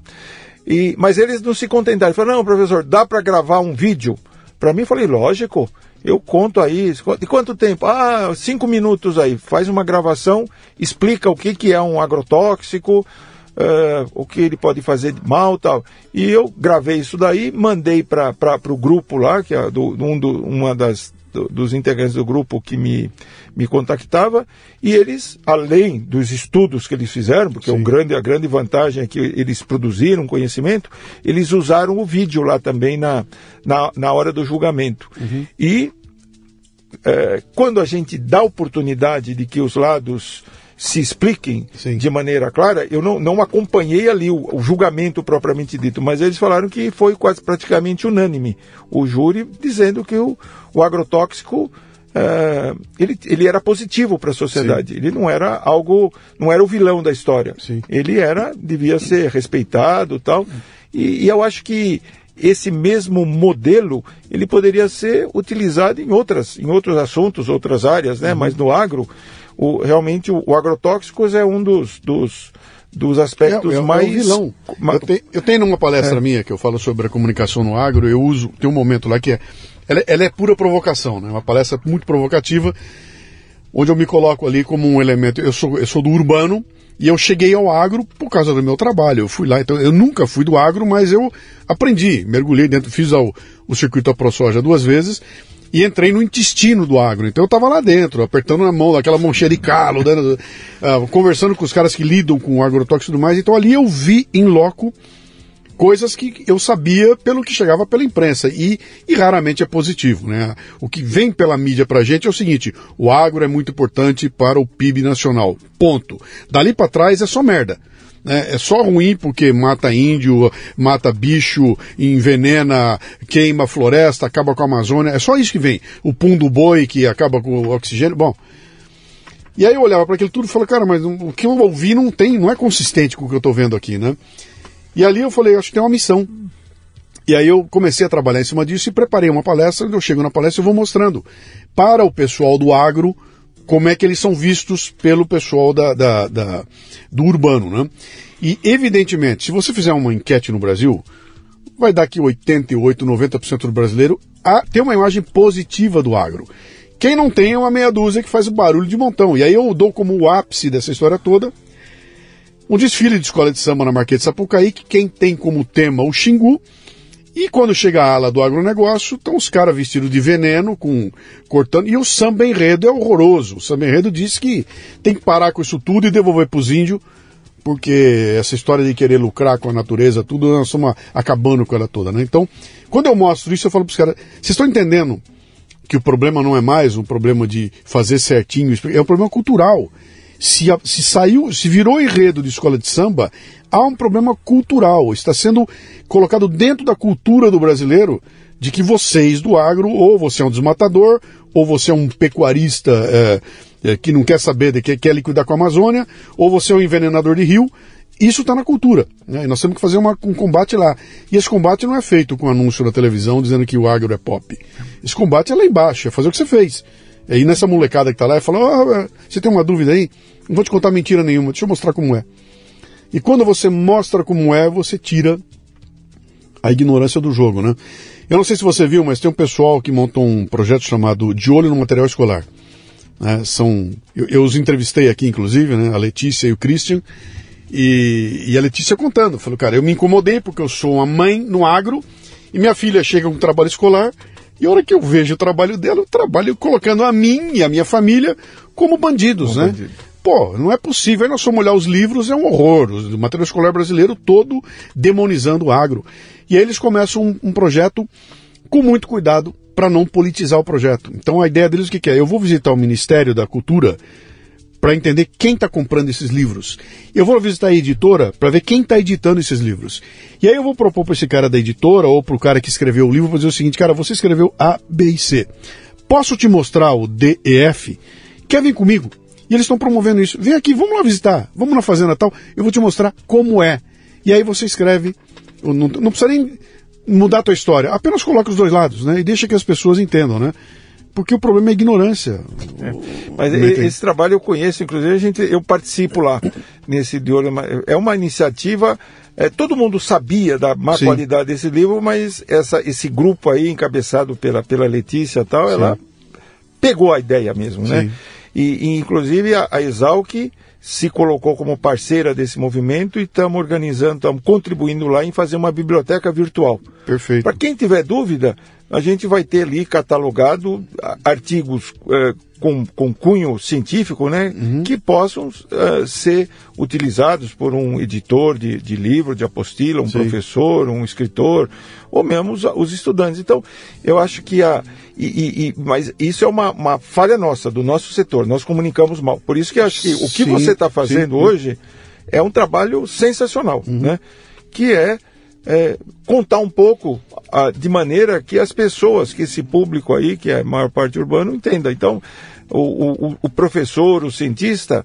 E, mas eles não se contentaram. Falaram, não, professor, dá para gravar um vídeo? Para mim, falei, lógico, eu conto aí. De quanto tempo? Ah, cinco minutos aí. Faz uma gravação, explica o que, que é um agrotóxico, uh, o que ele pode fazer de mal tal. E eu gravei isso daí, mandei para o grupo lá, que é do, um do, uma das do, dos integrantes do grupo que me, me contactava, e eles, além dos estudos que eles fizeram, porque o grande, a grande vantagem é que eles produziram conhecimento, eles usaram o vídeo lá também na, na, na hora do julgamento. Uhum. E é, quando a gente dá oportunidade de que os lados se expliquem Sim. de maneira clara. Eu não, não acompanhei ali o, o, julgamento propriamente dito, mas eles falaram que foi quase praticamente unânime o júri dizendo que o, o agrotóxico é, ele, ele era positivo para a sociedade. Sim. Ele não era algo, não era o vilão da história. Sim. Ele era, devia ser respeitado, tal. E, e eu acho que esse mesmo modelo ele poderia ser utilizado em outras, em outros assuntos, outras áreas, né? Uhum. Mas no agro o, realmente o, o agrotóxicos é um dos, dos, dos aspectos é, é, mais. É vilão. Eu, te, eu tenho numa palestra é. minha que eu falo sobre a comunicação no agro, eu uso, tem um momento lá que é. Ela, ela é pura provocação, né? Uma palestra muito provocativa, onde eu me coloco ali como um elemento. Eu sou, eu sou do urbano e eu cheguei ao agro por causa do meu trabalho. Eu fui lá, então eu nunca fui do agro, mas eu aprendi, mergulhei dentro, fiz ao, o circuito ProSoja duas vezes e entrei no intestino do agro. Então eu estava lá dentro, apertando a mão, aquela mão de calo, dando, uh, conversando com os caras que lidam com o agrotóxico e tudo mais. Então ali eu vi em loco coisas que eu sabia pelo que chegava pela imprensa e, e raramente é positivo. Né? O que vem pela mídia para a gente é o seguinte: o agro é muito importante para o PIB nacional. Ponto. Dali para trás é só merda. É, é só ruim porque mata índio, mata bicho, envenena, queima floresta, acaba com a Amazônia. É só isso que vem. O pum do boi que acaba com o oxigênio. Bom. E aí eu olhava para aquilo tudo e falei, cara, mas o que eu ouvi não tem, não é consistente com o que eu estou vendo aqui, né? E ali eu falei, acho que tem uma missão. E aí eu comecei a trabalhar em cima disso e preparei uma palestra. Eu chego na palestra e vou mostrando para o pessoal do agro como é que eles são vistos pelo pessoal da, da, da, do urbano, né? E, evidentemente, se você fizer uma enquete no Brasil, vai dar que 88, 90% do brasileiro a, tem uma imagem positiva do agro. Quem não tem é uma meia dúzia que faz barulho de montão. E aí eu dou como o ápice dessa história toda um desfile de escola de samba na Marquês de Sapucaí, que quem tem como tema o Xingu, e quando chega a ala do agronegócio, estão os caras vestidos de veneno, com cortando, e o samba enredo é horroroso. O samba enredo diz que tem que parar com isso tudo e devolver para os índios, porque essa história de querer lucrar com a natureza, tudo, nós estamos acabando com ela toda, né? Então, quando eu mostro isso, eu falo para os caras, vocês estão entendendo que o problema não é mais um problema de fazer certinho, é um problema cultural. Se, se saiu, se virou enredo de escola de samba, há um problema cultural. Está sendo colocado dentro da cultura do brasileiro de que vocês do agro, ou você é um desmatador, ou você é um pecuarista é, é, que não quer saber de que quer liquidar com a Amazônia, ou você é um envenenador de rio. Isso está na cultura. Né? E nós temos que fazer uma, um combate lá. E esse combate não é feito com anúncio na televisão dizendo que o agro é pop. Esse combate é lá embaixo, é fazer o que você fez. E aí nessa molecada que está lá, e fala, oh, você tem uma dúvida aí? Não vou te contar mentira nenhuma, deixa eu mostrar como é. E quando você mostra como é, você tira a ignorância do jogo, né? Eu não sei se você viu, mas tem um pessoal que montou um projeto chamado De Olho no Material Escolar. Né? São, eu, eu, os entrevistei aqui, inclusive, né? a Letícia e o Christian, e, e a Letícia contando, falou, cara, eu me incomodei porque eu sou uma mãe no agro e minha filha chega com trabalho escolar e a hora que eu vejo o trabalho dela, eu trabalho colocando a mim e a minha família como bandidos, como né? Bandido. Pô, não é possível. Aí nós somos olhar os livros, é um horror. O material escolar brasileiro todo demonizando o agro. E aí eles começam um, um projeto com muito cuidado para não politizar o projeto. Então a ideia deles o que, que é? Eu vou visitar o Ministério da Cultura para entender quem está comprando esses livros. Eu vou visitar a editora para ver quem está editando esses livros. E aí eu vou propor para esse cara da editora ou para o cara que escreveu o livro, vou dizer o seguinte, cara, você escreveu A, B e C. Posso te mostrar o D e F? Quer vir comigo? E eles estão promovendo isso. Vem aqui, vamos lá visitar, vamos na fazenda tal, eu vou te mostrar como é. E aí você escreve, não, não precisa nem mudar a tua história, apenas coloca os dois lados, né? E deixa que as pessoas entendam, né? Porque o problema é ignorância. É. Mas esse trabalho eu conheço, inclusive a gente, eu participo lá nesse de. É uma iniciativa. É, todo mundo sabia da má Sim. qualidade desse livro, mas essa, esse grupo aí, encabeçado pela, pela Letícia e tal, Sim. ela pegou a ideia mesmo, né? Sim. né? E, e, inclusive a, a Exalc se colocou como parceira desse movimento e estamos organizando, estamos contribuindo lá em fazer uma biblioteca virtual. Perfeito. Para quem tiver dúvida, a gente vai ter ali catalogado artigos é, com, com cunho científico, né, uhum. que possam é, ser utilizados por um editor de, de livro, de apostila, um Sim. professor, um escritor, ou mesmo os, os, estudantes. Então, eu acho que a. E, e, e, mas isso é uma, uma, falha nossa, do nosso setor. Nós comunicamos mal. Por isso que acho que o que sim, você está fazendo sim. hoje é um trabalho sensacional, uhum. né? Que é é, contar um pouco a, de maneira que as pessoas, que esse público aí, que é a maior parte urbano, entenda. Então, o, o, o professor, o cientista,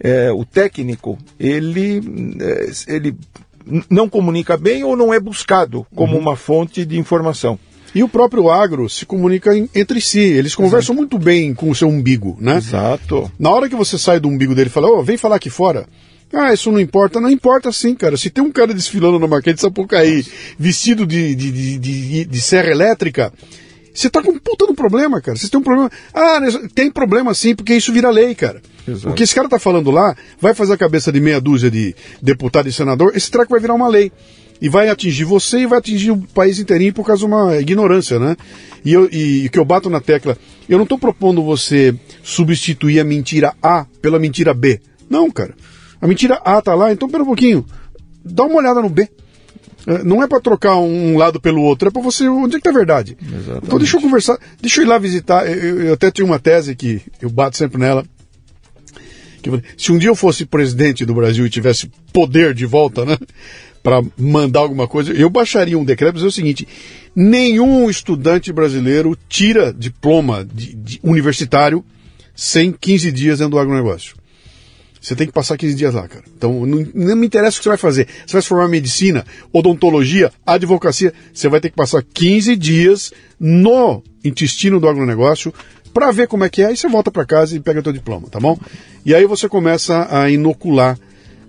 é, o técnico, ele, é, ele não comunica bem ou não é buscado como uhum. uma fonte de informação. E o próprio agro se comunica entre si. Eles conversam Exato. muito bem com o seu umbigo, né? Exato. Na hora que você sai do umbigo dele e fala, oh, vem falar aqui fora. Ah, isso não importa. Não importa sim, cara. Se tem um cara desfilando na Marquês de Sapucaí, vestido de, de, de, de, de serra elétrica, você tá com um puta no problema, cara. Vocês têm um problema. Ah, tem problema sim, porque isso vira lei, cara. Exato. O que esse cara tá falando lá vai fazer a cabeça de meia dúzia de deputado e senador, esse treco vai virar uma lei. E vai atingir você e vai atingir o país inteirinho por causa de uma ignorância, né? E, eu, e o que eu bato na tecla, eu não estou propondo você substituir a mentira A pela mentira B. Não, cara. A mentira A tá lá, então pera um pouquinho. Dá uma olhada no B. É, não é para trocar um lado pelo outro, é para você onde é que tá a verdade. Exatamente. Então deixa eu conversar, deixa eu ir lá visitar. Eu, eu até tenho uma tese que eu bato sempre nela. Que, se um dia eu fosse presidente do Brasil e tivesse poder de volta, né? Para mandar alguma coisa, eu baixaria um decreto dizer o seguinte: nenhum estudante brasileiro tira diploma de, de universitário sem 15 dias dentro do agronegócio. Você tem que passar 15 dias lá, cara. Então, não, não, me interessa o que você vai fazer. Você vai se formar em medicina, odontologia, advocacia. Você vai ter que passar 15 dias no intestino do agronegócio, para ver como é que é, aí você volta para casa e pega teu diploma, tá bom? E aí você começa a inocular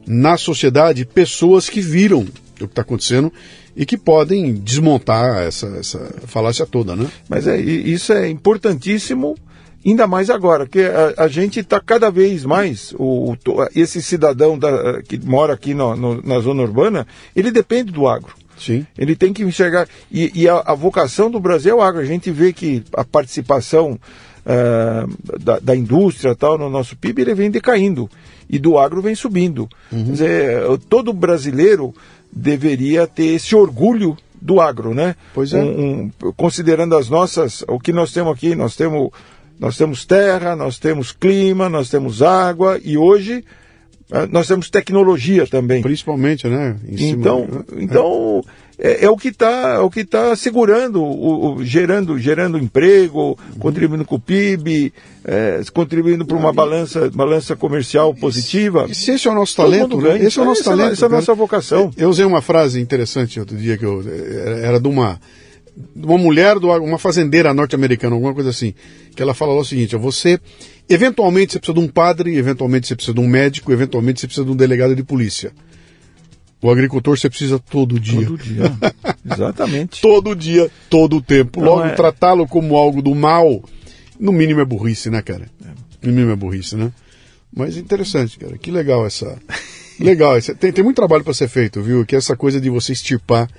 na sociedade pessoas que viram o que está acontecendo e que podem desmontar essa, essa falácia toda, né? Mas é, isso é importantíssimo, ainda mais agora, que a, a gente está cada vez mais, o, esse cidadão da, que mora aqui no, no, na zona urbana, ele depende do agro. Sim. Ele tem que enxergar. E, e a, a, vocação do Brasil é o agro. A gente vê que a participação uh, da, da, indústria tal no nosso PIB ele vem decaindo. E do agro vem subindo. Uhum. Quer dizer, todo brasileiro deveria ter esse orgulho do agro, né? Pois é. Um, um, considerando as nossas, o que nós temos aqui, nós temos, nós temos terra, nós temos clima, nós temos água e hoje eh, nós temos tecnologia também. Principalmente, né? então, né? então é, é, o que está é o que está segurando, o, o, gerando, gerando emprego, uhum. contribuindo com o PIB, é, contribuindo para uma balança, balança comercial positiva. E se esse é o nosso talento, né? esse é o nosso essa, talento. Essa é a nossa vocação. Eu usei uma frase interessante outro dia que eu era de uma uma mulher, uma fazendeira norte-americana, alguma coisa assim, que ela fala o seguinte: você, eventualmente você precisa de um padre, eventualmente você precisa de um médico, eventualmente você precisa de um delegado de polícia. O agricultor você precisa todo dia. Todo dia. <laughs> Exatamente. todo dia, todo o tempo. Logo, é... tratá-lo como algo do mal, no mínimo é burrice, né, cara? É. No mínimo é burrice, né? Mas interessante, cara. Que legal essa. <laughs> legal. Essa... Tem, tem muito trabalho para ser feito, viu? Que é essa coisa de você extirpar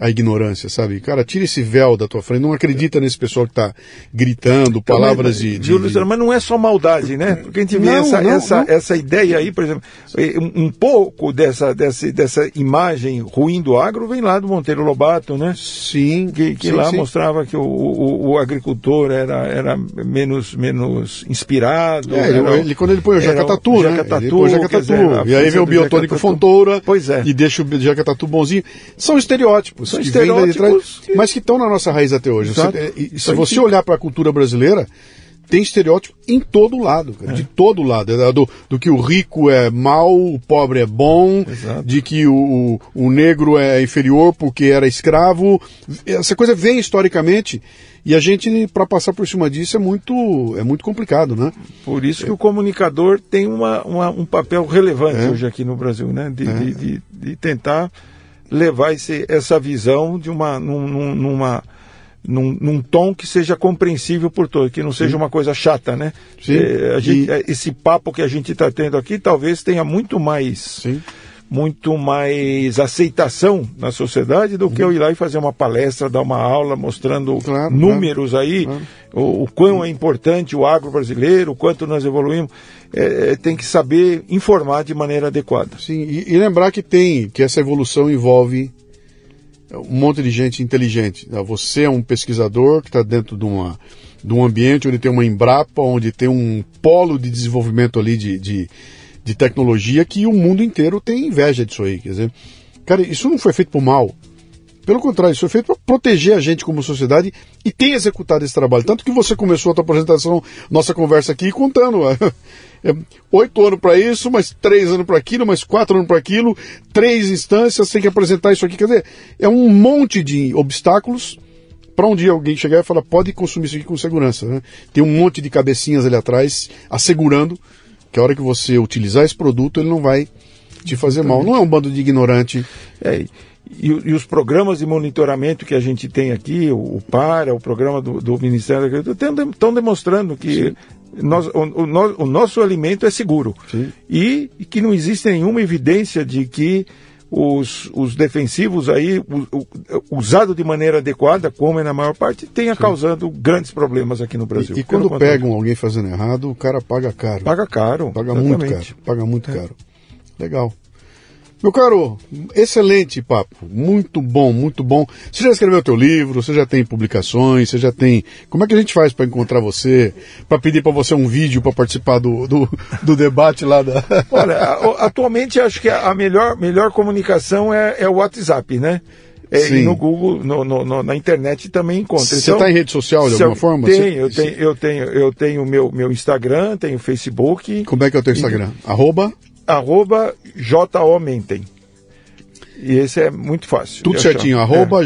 a ignorância, sabe? Cara, tira esse véu da tua frente, não acredita nesse pessoal que está gritando palavras de, de. Mas não é só maldade, né? Porque a gente vê não, essa, não, essa, não. essa ideia aí, por exemplo, um pouco dessa, dessa, dessa imagem ruim do agro vem lá do Monteiro Lobato, né? Sim. Que, que sim, lá sim. mostrava que o, o, o, agricultor era, era menos, menos inspirado. É, era, ele, quando ele põe o jacatatu, né? Jacatatu, ele põe o jacatatu. Dizer, e aí vem o biotônico fontoura. Pois é. E deixa o jacatatu bonzinho. São estereótipos são que que... mas que estão na nossa raiz até hoje. Você, e, se você olhar para a cultura brasileira, tem estereótipo em todo lado, cara, é. de todo lado. É do, do, que o rico é mau, o pobre é bom, Exato. de que o, o negro é inferior porque era escravo. Essa coisa vem historicamente e a gente, para passar por cima disso, é muito, é muito complicado, né? Por isso que o comunicador tem uma, uma um papel relevante é. hoje aqui no Brasil, né? De, é. de, de, de tentar levar esse, essa visão de uma, num, numa, num, num, tom que seja compreensível por todos, que não seja Sim. uma coisa chata, né? É, gente, e... É, esse papo que a gente está tendo aqui talvez tenha muito mais. Sim muito mais aceitação na sociedade do que eu ir lá e fazer uma palestra, dar uma aula mostrando claro, números claro, aí, claro. O, o, quão é importante o agro brasileiro, o quanto nós evoluímos. É, é, tem que saber informar de maneira adequada. Sim, e, e lembrar que tem, que essa evolução envolve um monte de gente inteligente. Você é um pesquisador que está dentro de, uma, de um ambiente onde tem uma Embrapa, onde tem um polo de desenvolvimento ali de, de de tecnologia que o mundo inteiro tem inveja disso aí. Quer dizer, cara, isso não foi feito por mal. Pelo contrário, isso foi feito para proteger a gente como sociedade e tem executado esse trabalho. Tanto que você começou a tua apresentação, nossa conversa aqui, contando <laughs> é, oito anos para isso, mais três anos para aquilo, mais quatro anos para aquilo, três instâncias, tem que apresentar isso aqui. Quer dizer, é um monte de obstáculos para um dia alguém chegar e falar, pode consumir isso aqui com segurança. Né? Tem um monte de cabecinhas ali atrás assegurando que a hora que você utilizar esse produto, ele não vai te fazer mal. Não é um bando de ignorante. É, e, e, os programas de monitoramento que a gente tem aqui, o, o PARA, o programa do, do Ministério da Agricultura, estão demonstrando que nós, o, o, o, nosso alimento é seguro. E, e, que não existe nenhuma evidência de que os, os defensivos aí, o, usado de maneira adequada, como é na maior parte, tenha Sim. causando grandes problemas aqui no Brasil. E, e quando pegam alguém fazendo errado, o cara paga caro. Paga caro. Paga exatamente. muito caro. Paga muito é. caro. Legal. Meu caro, excelente papo, muito bom, muito bom. Você já escreveu teu livro, você já tem publicações, você já tem. Como é que a gente faz para encontrar você, para pedir para você um vídeo para participar do, do, do, debate lá da. <laughs> Olha, atualmente acho que a melhor, melhor comunicação é, é o WhatsApp, né? É, e no Google, no, no, na internet também encontra. Você está então, em rede social de alguma forma? Tenho, eu tenho, eu tenho, eu tenho meu, meu Instagram, tenho Facebook. Como é que é o teu Instagram? E... Arroba? Arroba J-O-Mentem. E esse é muito fácil. Tudo certinho, achar. arroba é.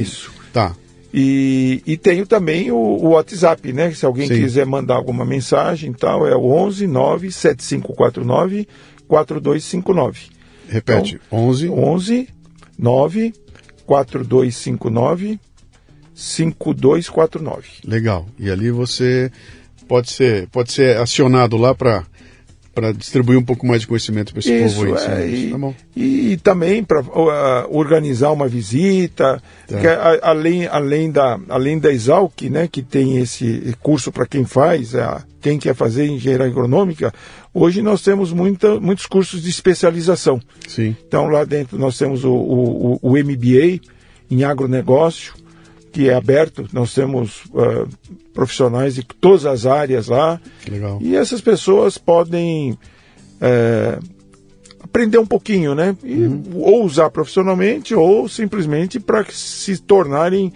Isso. Tá. E, e tenho também o, o, WhatsApp, né? Se alguém Sim. quiser mandar alguma mensagem tal, é o 11 9 7549 4259. Repete, então, 11 11 9 4259 5249. Legal. E ali você pode ser pode ser acionado lá para para distribuir um pouco mais de conhecimento para esse isso, povo aí. É, e, tá e, também para uh, organizar uma visita, tá. que, a, além, além, da, além da Exalc, né, que tem esse curso para quem faz, uh, quem quer fazer engenharia agronômica, hoje nós temos muita, muitos cursos de especialização. Sim. Então lá dentro nós temos o, o, o MBA em agronegócio, que é aberto, nós temos uh, profissionais de todas as áreas lá. Legal. E essas pessoas podem é, aprender um pouquinho, né? E, uhum. Ou usar profissionalmente, ou simplesmente para se tornarem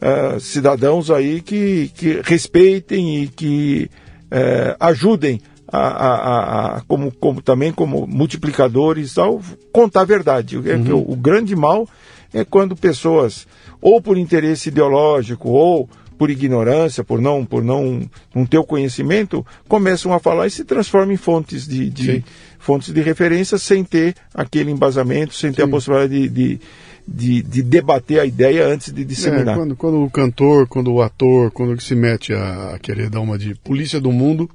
uh, cidadãos aí que, que respeitem e que uh, ajudem a, a, a, como, como, também como multiplicadores ao contar a verdade. Uhum. O, o grande mal é quando pessoas ou por interesse ideológico, ou por ignorância, por não, por não, não ter o conhecimento, começam a falar e se transformam em fontes de, de fontes de referência sem ter aquele embasamento, sem ter Sim. a possibilidade de, de, de, de, debater a ideia antes de disseminar. É, quando, quando, o cantor, quando o ator, quando se mete a, a querer dar uma de polícia do mundo,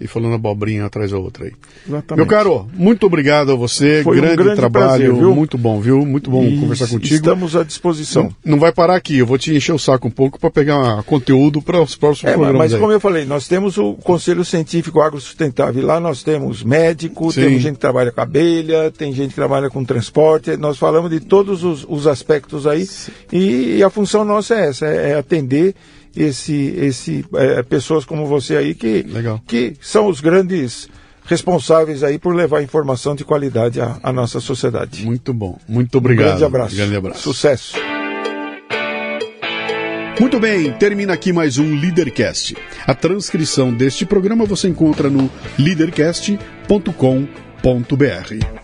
e falando abobrinha atrás da outra aí. Exatamente. Meu caro, muito obrigado a você. Foi grande, um grande trabalho, prazer, muito bom, viu? Muito bom e conversar contigo. Estamos à disposição. Não, não, vai parar aqui, eu vou te encher o saco um pouco para pegar conteúdo para os próximos é, programas. Mas, aí. como eu falei, nós temos o Conselho Científico Agro Sustentável. Lá nós temos médico, Sim. temos gente que trabalha com abelha, tem gente que trabalha com transporte. Nós falamos de todos os, os aspectos aí. E, e, a função nossa é essa, é, é atender esse, esse é, pessoas como você aí que, Legal. que são os grandes responsáveis aí por levar informação de qualidade à, à nossa sociedade. Muito bom, muito obrigado. Um grande abraço. grande abraço. Sucesso. Muito bem, termina aqui mais um Leadercast. A transcrição deste programa você encontra no leadercast.com.br.